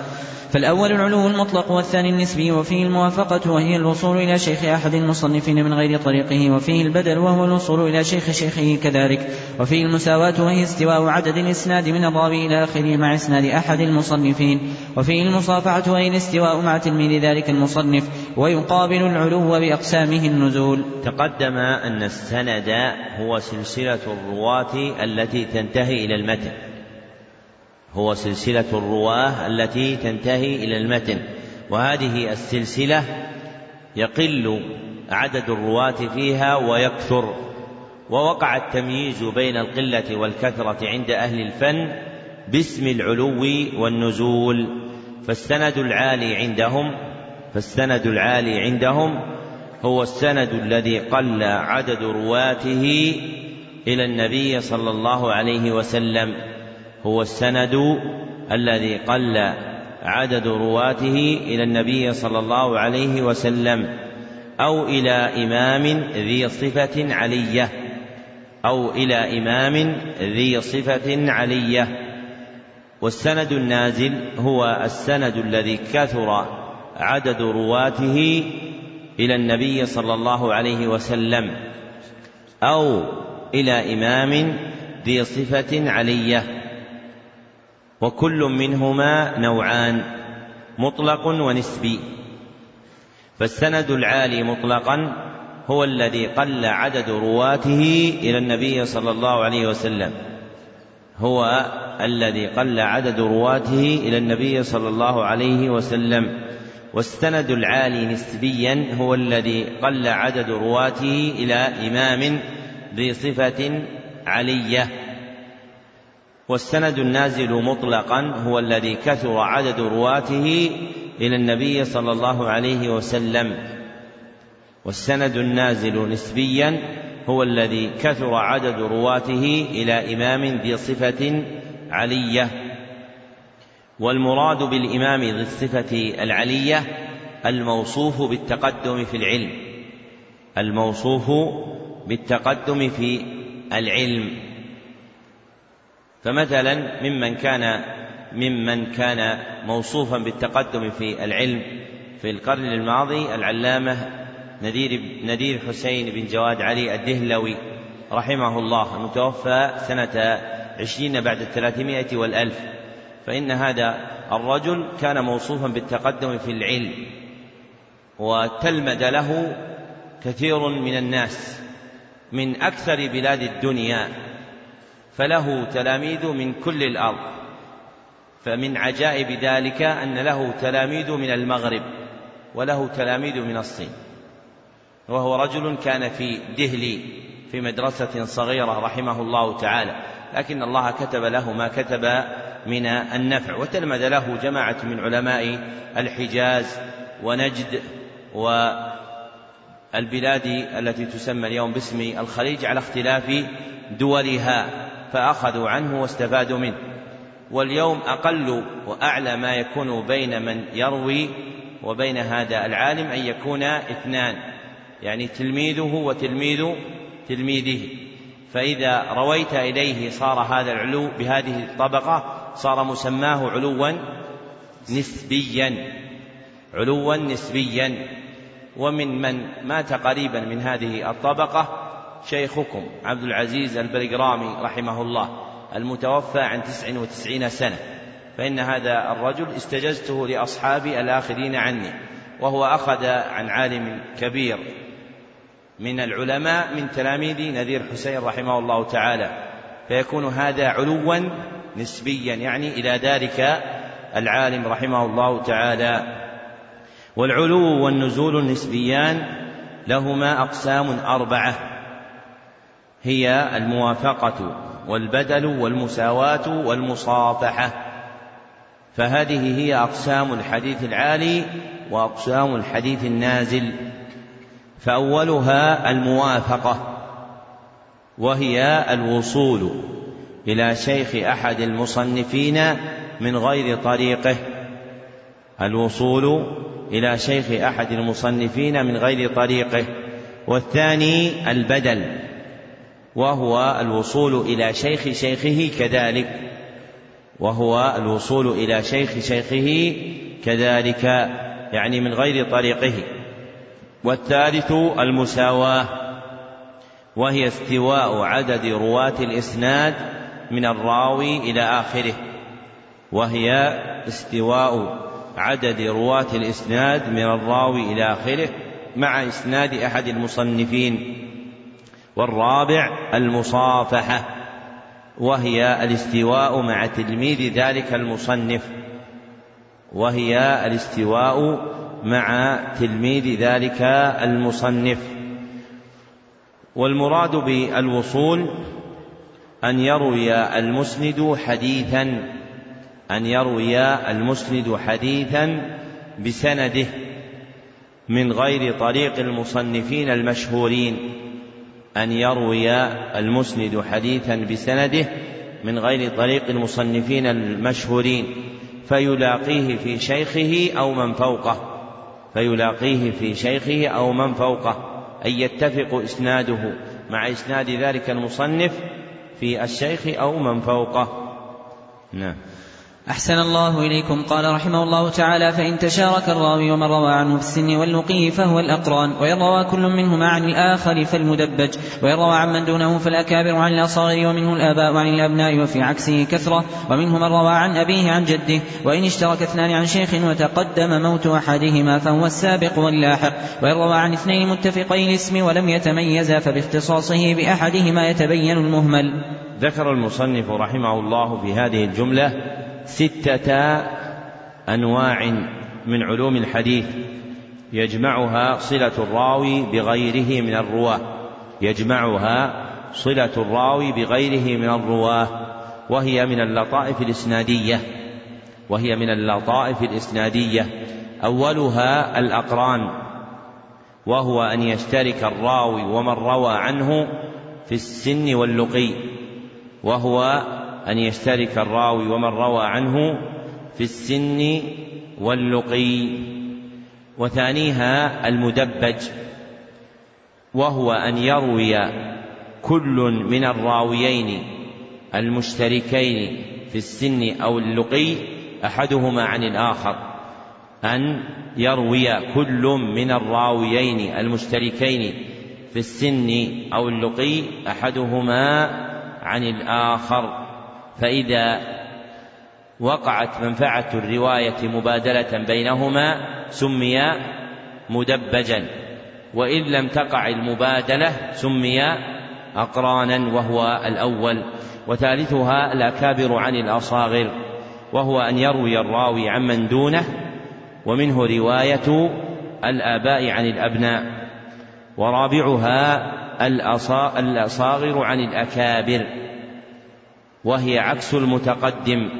فالأول العلو المطلق والثاني النسبي وفيه الموافقة وهي الوصول إلى شيخ أحد المصنفين من غير طريقه وفيه البدل وهو الوصول إلى شيخ شيخه كذلك. وفيه المساواة وهي استواء عدد الإسناد من الراوي إلى آخره مع إسناد أحد المصنفين. وفيه المصافحة وهي الاستواء مع تلميذ ذلك المصنف ويقابل العلو بأقسامه النزول. تقدم أن السند هو سلسلة الرواة التي تنتهي إلى المتن. هو سلسلة الرواة التي تنتهي إلى المتن. وهذه السلسلة يقل عدد الرواة فيها ويكثر. ووقع التمييز بين القلة والكثرة عند أهل الفن باسم العلو والنزول. فالسند العالي عندهم فالسند العالي عندهم هو السند الذي قل عدد رواته إلى النبي صلى الله عليه وسلم. هو السند الذي قل عدد رواته إلى النبي صلى الله عليه وسلم أو إلى إمام ذي صفة علية أو إلى إمام ذي صفة علية. والسند النازل هو السند الذي كثر عدد رواته إلى النبي صلى الله عليه وسلم أو إلى إمام ذي صفة علية. وكل منهما نوعان مطلق ونسبي. فالسند العالي مطلقا هو الذي قل عدد رواته إلى النبي صلى الله عليه وسلم. هو الذي قل عدد رواته إلى النبي صلى الله عليه وسلم. والسند العالي نسبيا هو الذي قل عدد رواته إلى إمام ذي صفة علية. والسند النازل مطلقا هو الذي كثر عدد رواته إلى النبي صلى الله عليه وسلم. والسند النازل نسبيا هو الذي كثر عدد رواته إلى إمام ذي صفة علية. والمراد بالإمام ذي الصفة العلية الموصوف بالتقدم في العلم. الموصوف بالتقدم في العلم. فمثلا ممن كان ممن كان موصوفا بالتقدم في العلم في القرن الماضي العلامة نذير نذير حسين بن جواد علي الدهلوي رحمه الله المتوفى سنة عشرين بعد الثلاثمائة والألف. فإن هذا الرجل كان موصوفا بالتقدم في العلم وتلمذ له كثير من الناس من أكثر بلاد الدنيا. فله تلاميذ من كل الأرض. فمن عجائب ذلك أن له تلاميذ من المغرب وله تلاميذ من الصين. وهو رجل كان في دهلي في مدرسة صغيرة رحمه الله تعالى لكن الله كتب له ما كتب من النفع وتلمذ له جماعة من علماء الحجاز ونجد والبلاد التي تسمى اليوم باسم الخليج على اختلاف دولها. فأخذوا عنه واستفادوا منه. واليوم أقل وأعلى ما يكون بين من يروي وبين هذا العالم أن يكون اثنان. يعني تلميذه وتلميذ تلميذه. فإذا رويت إليه صار هذا العلو بهذه الطبقة صار مسماه علوا نسبيا. علوا نسبيا. ومن من مات قريبا من هذه الطبقة شيخكم عبد العزيز البرقرامي رحمه الله المتوفى عن تسع وتسعين سنة. فإن هذا الرجل استجزته لأصحابي الآخذين عني وهو أخذ عن عالم كبير من العلماء من تلاميذ نذير حسين رحمه الله تعالى. فيكون هذا علوا نسبيا يعني إلى ذلك العالم رحمه الله تعالى. والعلو والنزول النسبيان لهما أقسام أربعة. هي الموافقة والبدل والمساواة والمصافحة. فهذه هي أقسام الحديث العالي وأقسام الحديث النازل. فأولها الموافقة وهي الوصول إلى شيخ أحد المصنفين من غير طريقه. الوصول إلى شيخ أحد المصنفين من غير طريقه. والثاني البدل وهو الوصول إلى شيخ شيخه كذلك. وهو الوصول إلى شيخ شيخه كذلك يعني من غير طريقه. والثالث المساواة وهي استواء عدد رواة الإسناد من الراوي إلى آخره. وهي استواء عدد رواة الإسناد من الراوي إلى آخره مع إسناد أحد المصنفين. والرابع المصافحة وهي الاستواء مع تلميذ ذلك المصنف وهي الاستواء مع تلميذ ذلك المصنف. والمراد بالوصول أن يروي المسند حديثا أن يروي المسند حديثا بسنده من غير طريق المصنفين المشهورين. أن يروي المسند حديثا بسنده من غير طريق المصنفين المشهورين فيلاقيه في شيخه أو من فوقه فيلاقيه في شيخه أو من فوقه أي يتفق إسناده مع إسناد ذلك المصنف في الشيخ أو من فوقه. نعم. أحسن الله إليكم. قال رحمه الله تعالى فإن تشارك الراوي ومن روى عنه في السن واللقي فهو الأقران. وإن روى كل منهما عن الآخر فالمدبج. وإن روى عن من دونه فالأكابر عن الأصاغر ومنه الآباء عن الأبناء وفي عكسه كثرة. ومنه من روى عن أبيه عن جده. وإن اشترك اثنان عن شيخ وتقدم موت أحدهما فهو السابق واللاحق. وإن روى عن اثنين متفقي الاسم ولم يتميزا فباختصاصه بأحدهما يتبين المهمل. ذكر المصنف رحمه الله في هذه الجملة ستة أنواع من علوم الحديث يجمعها صلة الراوي بغيره من الرواة. يجمعها صلة الراوي بغيره من الرواة. وهي من اللطائف الإسنادية. وهي من اللطائف الإسنادية. أولها الأقران. وهو أن يشترك الراوي ومن روى عنه في السن واللقي. وهو أن يشترك الراوي ومن روى عنه في السن واللقي. وثانيها المدبج وهو أن يروي كل من الراويين المشتركين في السن أو اللقي أحدهما عن الآخر. أن يروي كل من الراويين المشتركين في السن أو اللقي أحدهما عن الآخر. فإذا وقعت منفعة الرواية مبادلة بينهما سمي مدبجا. وإن لم تقع المبادلة سمي أقرانا وهو الأول. وثالثها الأكابر عن الأصاغر وهو أن يروي الراوي عمن دونه. ومنه رواية الآباء عن الأبناء. ورابعها الأصاغر عن الأكابر. وهي عكس المتقدم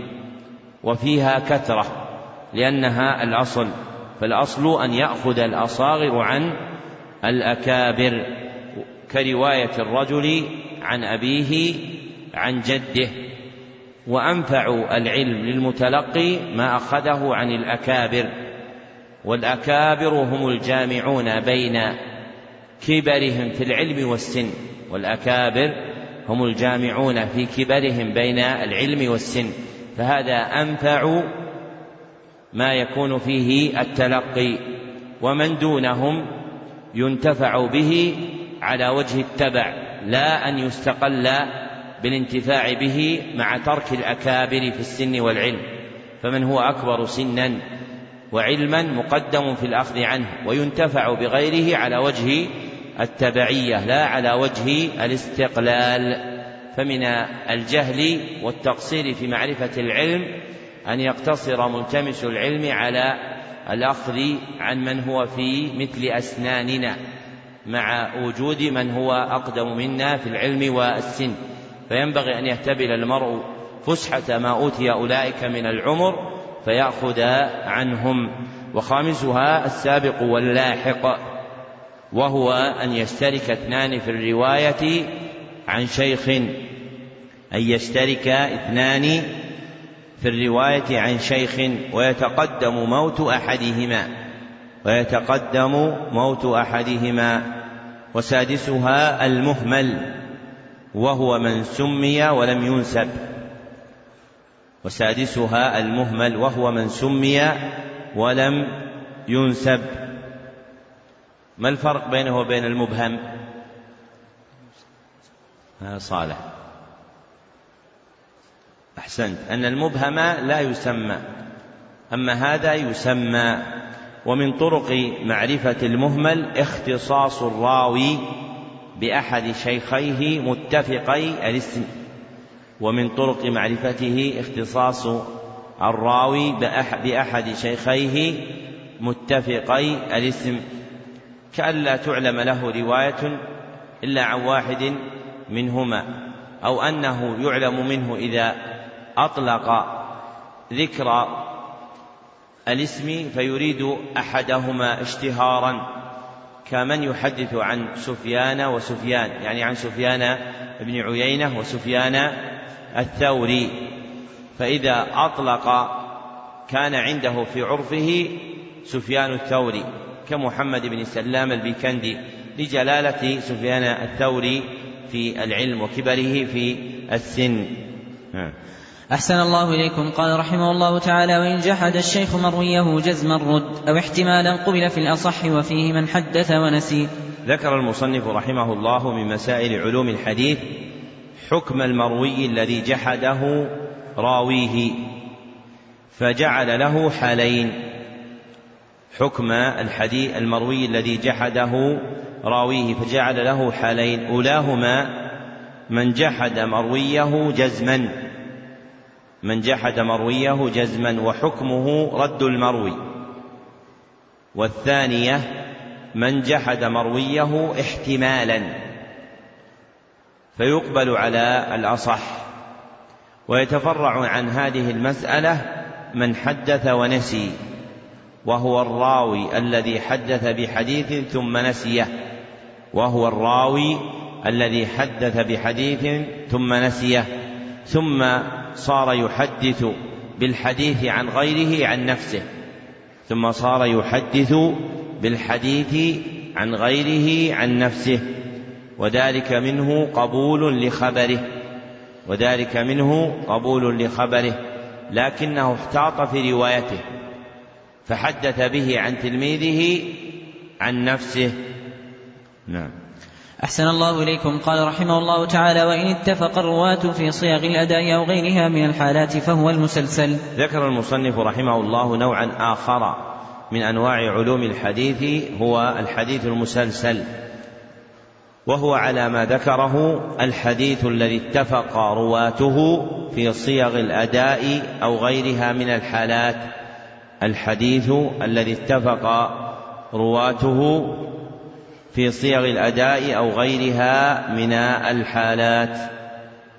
وفيها كثرة لأنها الأصل فالأصل أن يأخذ الأصاغر عن الأكابر كرواية الرجل عن أبيه عن جده. وأنفع العلم للمتلقي ما أخذه عن الأكابر والأكابر هم الجامعون بين كبرهم في العلم والسن والأكابر هم الجامعون في كبرهم بين العلم والسن فهذا أنفع ما يكون فيه التلقي ومن دونهم ينتفع به على وجه التبع لا أن يستقل بالانتفاع به مع ترك الأكابر في السن والعلم فمن هو أكبر سنا وعلما مقدم في الأخذ عنه وينتفع بغيره على وجه التبعية لا على وجه الاستقلال. فمن الجهل والتقصير في معرفة العلم أن يقتصر ملتمس العلم على الأخذ عن من هو في مثل أسناننا مع وجود من هو أقدم منا في العلم والسن. فينبغي أن يهتبل المرء فسحة ما أوتي أولئك من العمر فيأخذ عنهم. وخامسها السابق واللاحق. وهو أن يشترك اثنان في الرواية عن شيخ أن يشترك اثنان في الرواية عن شيخ ويتقدم موت أحدهما ويتقدم موت أحدهما وسادسها المهمل وهو من سمي ولم ينسب. وسادسها المهمل وهو من سمي ولم ينسب. ما الفرق بينه وبين المبهم؟ هذا صالح. أحسنت. أن المبهم لا يسمى. أما هذا يسمى. ومن طرق معرفة المهمل اختصاص الراوي بأحد شيخيه متفقي الاسم. ومن طرق معرفته اختصاص الراوي بأحد شيخيه متفقي الاسم. كأن لا تعلم له رواية إلا عن واحد منهما أو أنه يعلم منه إذا أطلق ذكر الاسم فيريد أحدهما اشتهارا كمن يحدث عن سفيان وسفيان يعني عن سفيان بن عيينة وسفيان الثوري. فإذا أطلق كان عنده في عرفه سفيان الثوري. كمحمد بن سلام البيكندي لجلالة سفيان الثوري في العلم وكبره في السن. أحسن الله إليكم. قال رحمه الله تعالى وإن جحد الشيخ مرويه جزما رد أو احتمالا قبل في الأصح وفيه من حدث ونسي. ذكر المصنف رحمه الله من مسائل علوم الحديث حكم المروي الذي جحده راويه فجعل له حالين. حكم الحديث المروي الذي جحده راويه فجعل له حالين. أولاهما من جحد مرويه جزما. من جحد مرويه جزما وحكمه رد المروي. والثانية من جحد مرويه احتمالا. فيقبل على الأصح. ويتفرع عن هذه المسألة من حدث ونسي. وهو الراوي الذي حدث بحديث ثم نسيه. وهو الراوي الذي حدث بحديث ثم نسيه. ثم صار يحدث بالحديث عن غيره عن نفسه. ثم صار يحدث بالحديث عن غيره عن نفسه. وذلك منه قبول لخبره. وذلك منه قبول لخبره. لكنه احتاط في روايته. فحدث به عن تلميذه عن نفسه. نعم. أحسن الله إليكم. قال رحمه الله تعالى وإن اتفق الرواة في صيغ الأداء أو غيرها من الحالات فهو المسلسل. ذكر المصنف رحمه الله نوعا آخر من أنواع علوم الحديث هو الحديث المسلسل وهو على ما ذكره الحديث الذي اتفق رواته في صيغ الأداء أو غيرها من الحالات. الحديث الذي اتفق رواته في صيغ الأداء أو غيرها من الحالات.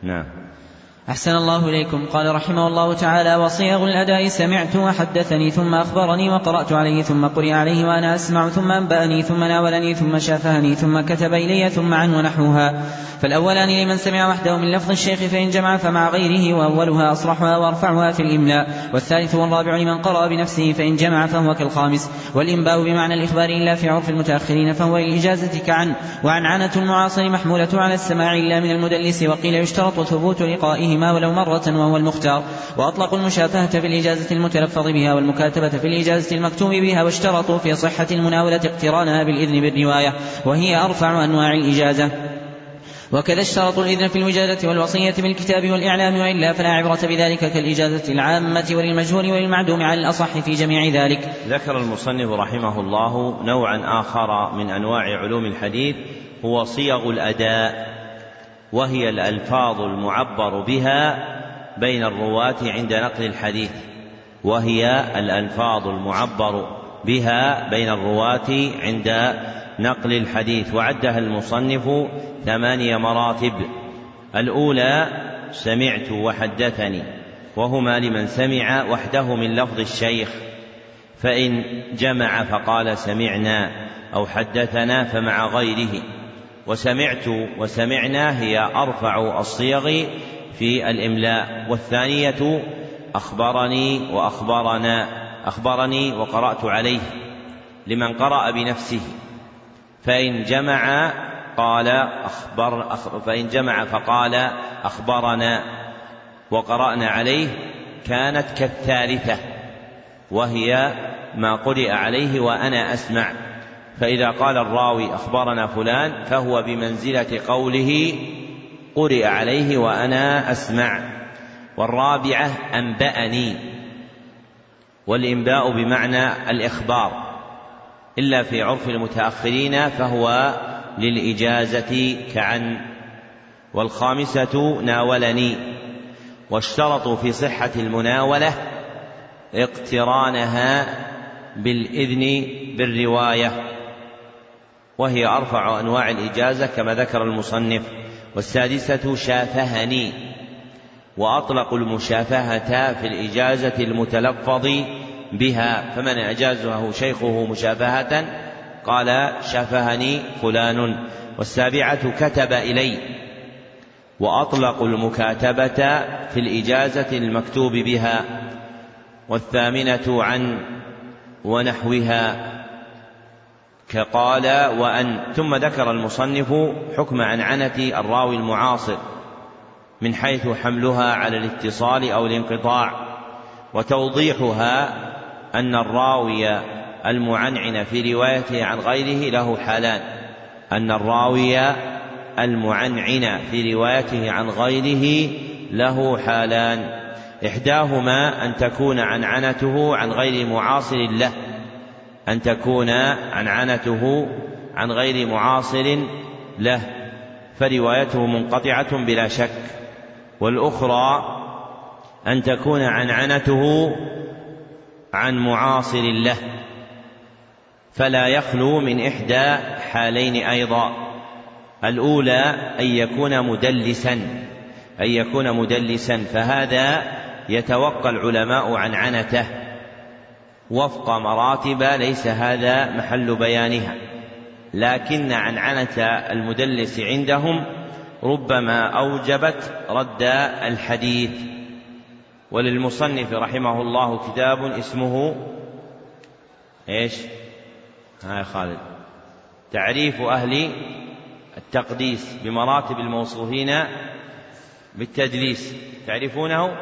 نعم. أحسن الله إليكم. قال رحمه الله تعالى وصيغ الأداء سمعت وحدثني ثم أخبرني وقرأت عليه ثم قرئ عليه وأنا أسمع ثم أنبأني ثم ناولني ثم شافهني ثم كتب إلي ثم عن ونحوها فالأولان لمن سمع وحده من لفظ الشيخ فإن جمع فمع غيره وأولها أصرحها وأرفعها في الإملاء. والثالث والرابع لمن قرأ بنفسه فإن جمع فهو كالخامس. والإنباء بمعنى الإخبار إلا في عرف المتأخرين فهو للإجازة كعن. وعن عنة المعاصر محمولة على السماع إلا من المدلس وقيل يشترط ثبوت لقائهما ولو مرة وهو المختار وأطلقوا المشافهة في الإجازة المتلفظ بها والمكاتبة في الإجازة المكتوب بها واشترطوا في صحة المناولة اقترانها بالإذن بالرواية وهي أرفع أنواع الإجازة. وكذا اشترطوا الإذن في الوجادة والوصية بالكتاب والإعلام وإلا فلا عبرة بذلك كالإجازة العامة وللمجهول وللمعدوم على الأصح في جميع ذلك. ذكر المصنف رحمه الله نوعا آخر من أنواع علوم الحديث هو صيغ الأداء. وهي الألفاظ المعبر بها بين الرواة عند نقل الحديث وهي الألفاظ المعبر بها بين الرواة عند نقل الحديث. وعدها المصنف ثمانية مراتب. الأولى سمعت وحدثني وهما لمن سمع وحده من لفظ الشيخ فإن جمع فقال سمعنا أو حدثنا فمع غيره. وسمعت وسمعنا هي أرفع الصيغ في الإملاء والثانية أخبرني وأخبرنا أخبرني وقرأت عليه لمن قرأ بنفسه. فإن جمع قال أخبر فإن جمع فقال أخبرنا. وقرأنا عليه كانت كالثالثة وهي ما قرئ عليه وأنا أسمع. فإذا قال الراوي أخبرنا فلان فهو بمنزلة قوله قرئ عليه وأنا أسمع والرابعة أنبأني والإنباء بمعنى الإخبار إلا في عرف المتأخرين فهو للإجازة كعن والخامسة ناولني واشترطوا في صحة المناولة اقترانها بالإذن بالرواية. وهي أرفع أنواع الإجازة كما ذكر المصنف والسادسة شافهني وأطلقوا المشافهة في الإجازة المتلفظ بها فمن أجازه شيخه مشافهة؟ قال شافهني فلان والسابعة كتب إلي وأطلقوا المكاتبة في الإجازة المكتوب بها والثامنة عن ونحوها. كقال وأن ثم ذكر المصنف حكم عنعنة الراوي المعاصر من حيث حملها على الاتصال أو الانقطاع وتوضيحها أن الراوي المعنعن في روايته عن غيره له حالان أن الراوي المعنعن في روايته عن غيره له حالان إحداهما أن تكون عنعنته عن غير معاصر له. أن تكون عنعنته عن غير معاصر له فروايته منقطعة بلا شك. والأخرى أن تكون عنعنته عن معاصر له فلا يخلو من إحدى حالين أيضا. الأولى أن يكون مدلسا أن يكون مدلسا فهذا يتوقى العلماء عن عنته وفق مراتب ليس هذا محل بيانها. لكن عنعنة المدلس عندهم ربما أوجبت رد الحديث. وللمصنف رحمه الله كتاب اسمه إيش؟ ها يا خالد. تعريف أهل التقديس بمراتب الموصوفين بالتدليس. تعرفونه؟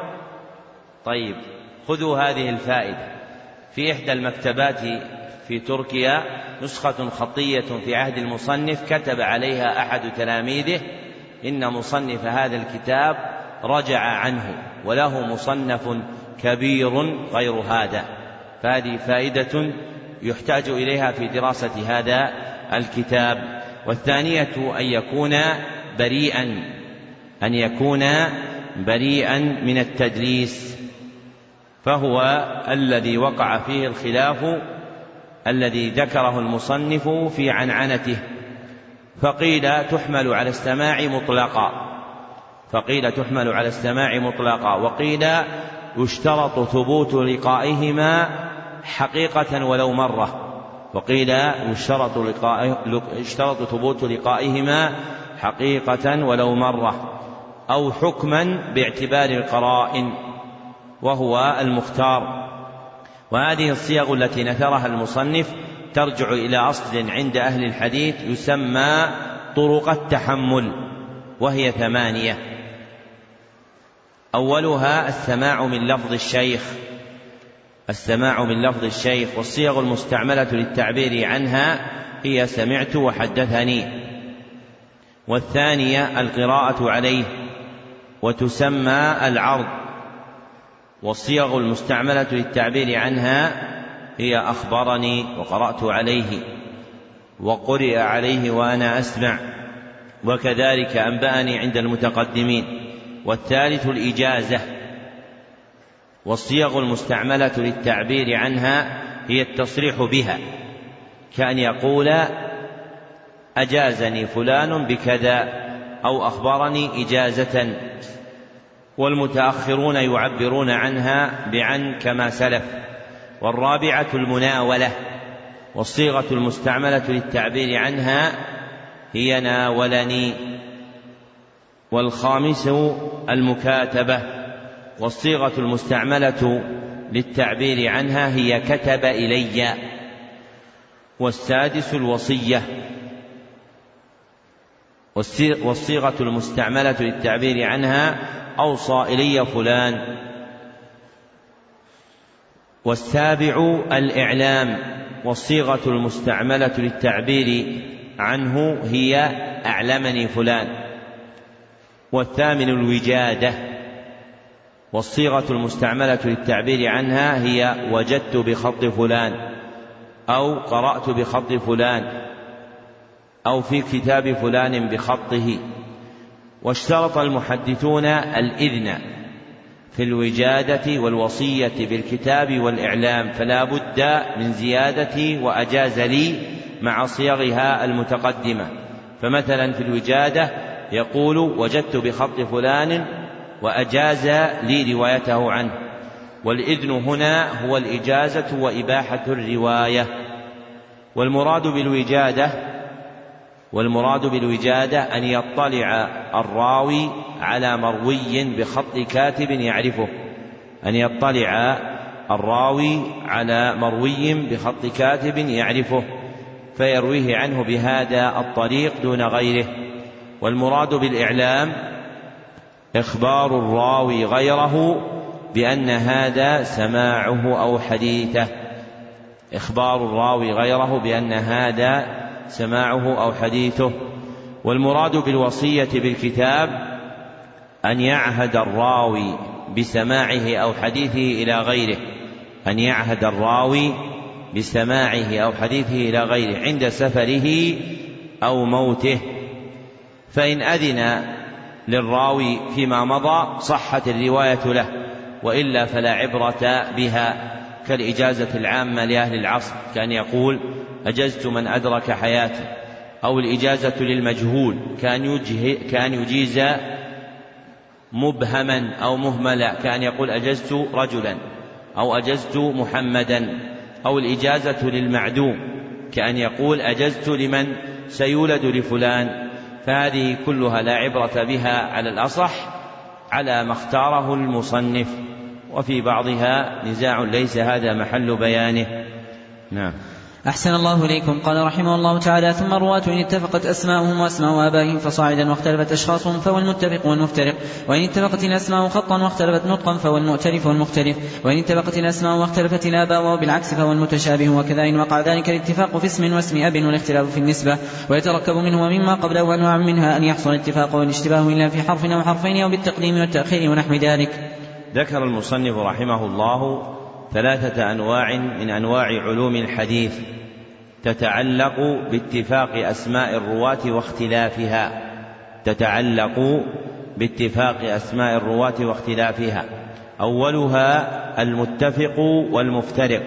طيب خذوا هذه الفائدة. في إحدى المكتبات في تركيا نسخة خطية في عهد المصنف كتب عليها أحد تلاميذه إن مصنف هذا الكتاب رجع عنه وله مصنف كبير غير هذا. فهذه فائدة يحتاج إليها في دراسة هذا الكتاب. والثانية أن يكون بريئا أن يكون بريئا من التدليس فهو الذي وقع فيه الخلاف الذي ذكره المصنف في عنعنته. فقيل تحمل على السماع مطلقا. فقيل تحمل على السماع مطلقا. وقيل يشترط ثبوت لقائهما حقيقة ولو مرة. وقيل يشترط يشترط ثبوت لقائهما حقيقة ولو مرة. أو حكما باعتبار القرائن. وهو المختار. وهذه الصيغ التي نثرها المصنف ترجع إلى أصل عند أهل الحديث يسمى طرق التحمل وهي ثمانية. أولها السماع من لفظ الشيخ. السماع من لفظ الشيخ والصيغ المستعملة للتعبير عنها هي سمعت وحدثني. والثانية القراءة عليه وتسمى العرض. والصيغ المستعملة للتعبير عنها هي أخبرني وقرأت عليه وقرئ عليه وأنا أسمع وكذلك أنبأني عند المتقدمين والثالث الإجازة والصيغ المستعملة للتعبير عنها هي التصريح بها كأن يقول أجازني فلان بكذا أو أخبرني إجازة والمتأخرون يعبرون عنها بعن كما سلف والرابعة المناولة والصيغة المستعملة للتعبير عنها هي ناولني والخامس المكاتبة والصيغة المستعملة للتعبير عنها هي كتب إلي والسادس الوصية والصيغة المستعملة للتعبير عنها أوصى إلي فلان. والسابع الإعلام والصيغة المستعملة للتعبير عنه هي أعلمني فلان. والثامن الوجادة والصيغة المستعملة للتعبير عنها هي وجدت بخط فلان أو قرأت بخط فلان. أو في كتاب فلان بخطه. واشترط المحدثون الإذن في الوجادة والوصية بالكتاب والإعلام فلا بد من زيادة وأجاز لي مع صيغها المتقدمة. فمثلا في الوجادة يقول وجدت بخط فلان وأجاز لي روايته عنه. والإذن هنا هو الإجازة وإباحة الرواية. والمراد بالوجادة والمراد بالوجادة أن يطلع الراوي على مروي بخط كاتب يعرفه. أن يطلع الراوي على مروي بخط كاتب يعرفه فيرويه عنه بهذا الطريق دون غيره. والمراد بالإعلام إخبار الراوي غيره بأن هذا سماعه أو حديثه. إخبار الراوي غيره بأن هذا سماعه أو حديثه والمراد بالوصية بالكتاب أن يعهد الراوي بسماعه أو حديثه إلى غيره أن يعهد الراوي بسماعه أو حديثه إلى غيره عند سفره أو موته. فإن أذن للراوي فيما مضى صحت الرواية له وإلا فلا عبرة بها. كالإجازة العامة لأهل العصر كان يقول أجزت من أدرك حياتي. أو الإجازة للمجهول كان كان يجيز مبهما أو مهملا كان يقول أجزت رجلا أو أجزت محمدا. أو الإجازة للمعدوم كأن يقول أجزت لمن سيولد لفلان. فهذه كلها لا عبرة بها على الأصح على ما اختاره المصنف. وفي بعضها نزاع ليس هذا محل بيانه. نعم. أحسن الله إليكم. قال رحمه الله تعالى ثم الرواة إن اتفقت أسماؤهم وأسماء آبائهم فصاعدا واختلفت أشخاصهم فهو المتفق والمفترق. وإن اتفقت الأسماء خطا واختلفت نطقا فهو المؤتلف والمختلف. وإن اتفقت الأسماء واختلفت الآباء وبالعكس فهو المتشابه وكذا إن وقع ذلك الاتفاق في اسم واسم أب والاختلاف في النسبة. ويتركب منه ومما قبله أنواع منها أن يحصل الاتفاق والاشتباه إلا في حرف أو حرفين أو بالتقديم والتأخير ونحو ذلك. ذكر المصنف رحمه الله ثلاثة أنواع من أنواع علوم الحديث تتعلق باتفاق أسماء الرواة واختلافها تتعلق باتفاق أسماء الرواة واختلافها. أولها المتفق والمفترق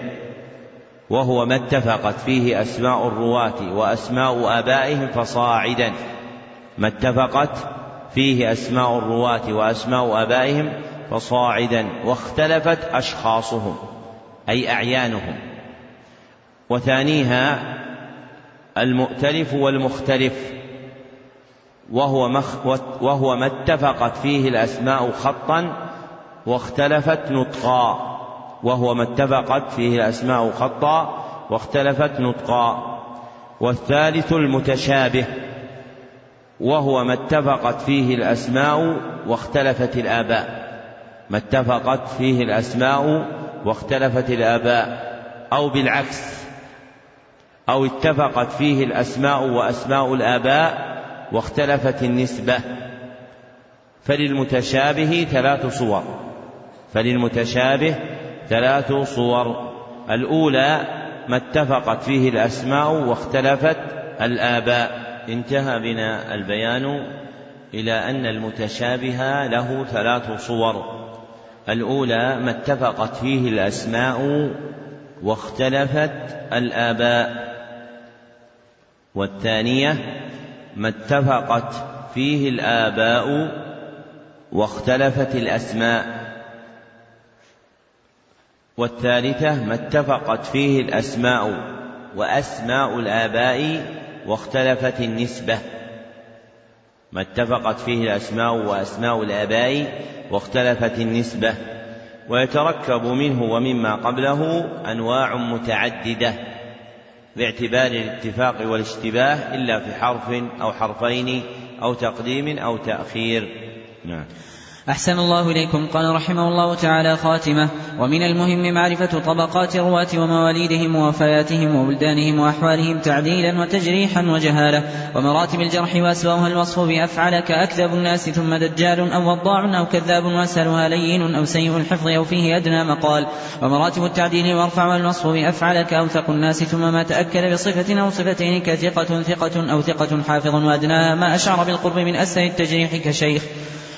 وهو ما اتفقت فيه أسماء الرواة وأسماء آبائهم فصاعدا. ما اتفقت فيه أسماء الرواة وأسماء آبائهم فصاعدا واختلفت أشخاصهم أي أعيانهم. وثانيها المؤتلف والمختلف وهو, مخ وهو ما اتفقت فيه الأسماء خطا واختلفت نطقا وهو ما اتفقت فيه الأسماء خطا واختلفت نطقا. والثالث المتشابه وهو ما اتفقت فيه الأسماء واختلفت الآباء. ما اتفقت فيه الأسماء واختلفت الآباء أو بالعكس أو اتفقت فيه الأسماء وأسماء الآباء واختلفت النسبة. فللمتشابه ثلاث صور فللمتشابه ثلاث صور. الأولى ما اتفقت فيه الأسماء واختلفت الآباء. انتهى بنا البيان إلى أن المتشابه له ثلاث صور. الأولى ما اتفقت فيه الأسماء واختلفت الآباء. والثانية ما اتفقت فيه الآباء واختلفت الأسماء. والثالثة ما اتفقت فيه الأسماء وأسماء الآباء واختلفت النسبة. ما اتفقت فيه الأسماء وأسماء الآباء واختلفت النسبة ويتركب منه ومما قبله أنواع متعددة باعتبار الاتفاق والاشتباه إلا في حرف أو حرفين أو تقديم أو تأخير. نعم. أحسن الله إليكم. قال رحمه الله تعالى خاتمة. ومن المهم معرفة طبقات الرواة ومواليدهم ووفياتهم وبلدانهم وأحوالهم تعديلا وتجريحا وجهالة. ومراتب الجرح وأسبابها الوصف بأفعل كأكذب الناس ثم دجال أو وضاع أو كذاب وأسهلها لين أو سيء الحفظ أو فيه أدنى مقال. ومراتب التعديل وارفع الوصف بأفعل كأوثق الناس ثم ما تأكد بصفة أو صفتين كثقة ثقة أو ثقة حافظ وأدنى ما أشعر بالقرب من أسهل التجريح كشيخ.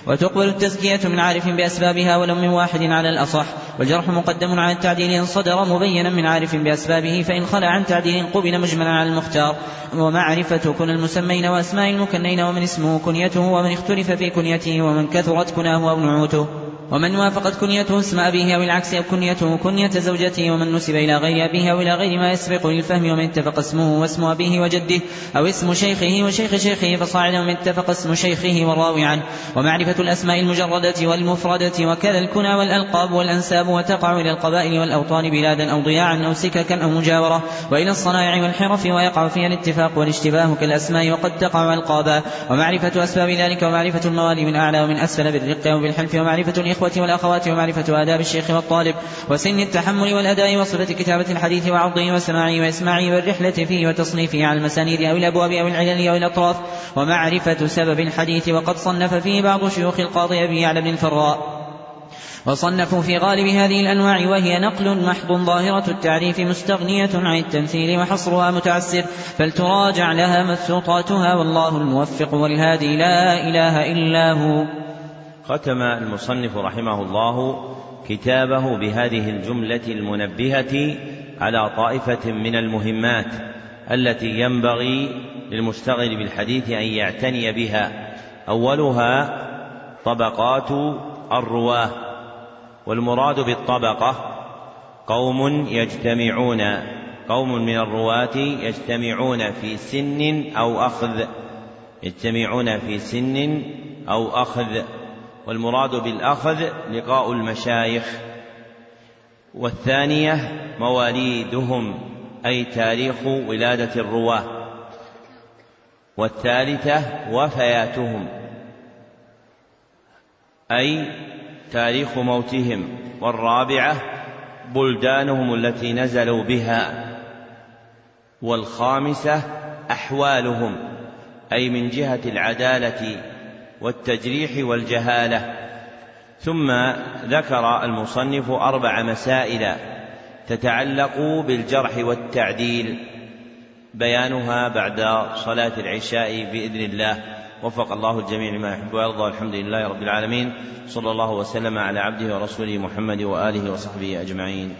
وتقبل التزكية من عارف بأسبابها ولو من واحد على الأصح. والجرح مقدم على التعديل إن صدر مبينا من عارف بأسبابه فإن خلع عن تعديل قبل مجملا على المختار. ومعرفة كن المسمين وأسماء المكنين ومن اسمه كنيته ومن اختلف في كنيته ومن كثرت كناه أو نعوته. ومن وافقت كنيته اسم أبيه أو العكس أو كنيته كنية زوجته ومن نسب إلى غير أبيه أو إلى غير ما يسبق للفهم ومن اتفق اسمه واسم أبيه وجده أو اسم شيخه وشيخ شيخه فصاعد ومن اتفق اسم شيخه والراوي عنه. ومعرفة الأسماء المجردة والمفردة وكذا الكنى والألقاب والأنساب تذهب وتقع إلى القبائل والأوطان بلادا أو ضياعا أو سككا أو مجاورة وإلى الصنائع والحرف ويقع فيها الاتفاق والاشتباه كالأسماء وقد تقع ألقابا ومعرفة أسباب ذلك ومعرفة الموالي من أعلى ومن أسفل بالرق أو بالحلف ومعرفة الإخوة والأخوات ومعرفة آداب الشيخ والطالب وسن التحمل والأداء وصفة كتابة الحديث وعرضه وسماعه وإسماعه والرحلة فيه وتصنيفه على المسانيد أو الأبواب أو العلل أو الأطراف ومعرفة سبب الحديث وقد صنف فيه بعض شيوخ القاضي أبي يعلى بن الفراء وصنفوا في غالب هذه الأنواع وهي نقل محض ظاهرة التعريف مستغنية عن التمثيل وحصرها متعسر فلتراجع لها مبسوطاتها والله الموفق والهادي لا إله إلا هو. ختم المصنف رحمه الله كتابه بهذه الجملة المنبهة على طائفة من المهمات التي ينبغي للمشتغل بالحديث أن يعتني بها. أولها طبقات الرواة. والمراد بالطبقة قوم يجتمعون قوم من الرواة يجتمعون في سن أو أخذ يجتمعون في سن أو أخذ والمراد بالأخذ لقاء المشايخ. والثانية مواليدهم أي تاريخ ولادة الرواة. والثالثة وفياتهم أي تاريخ موتهم والرابعة بلدانهم التي نزلوا بها والخامسة أحوالهم أي من جهة العدالة والتجريح والجهالة. ثم ذكر المصنف أربع مسائل تتعلق بالجرح والتعديل بيانها بعد صلاة العشاء بإذن الله. وفق الله الجميع لما يحب ويرضى والحمد لله رب العالمين. صلى الله وسلم على عبده ورسوله محمد وآله وصحبه أجمعين.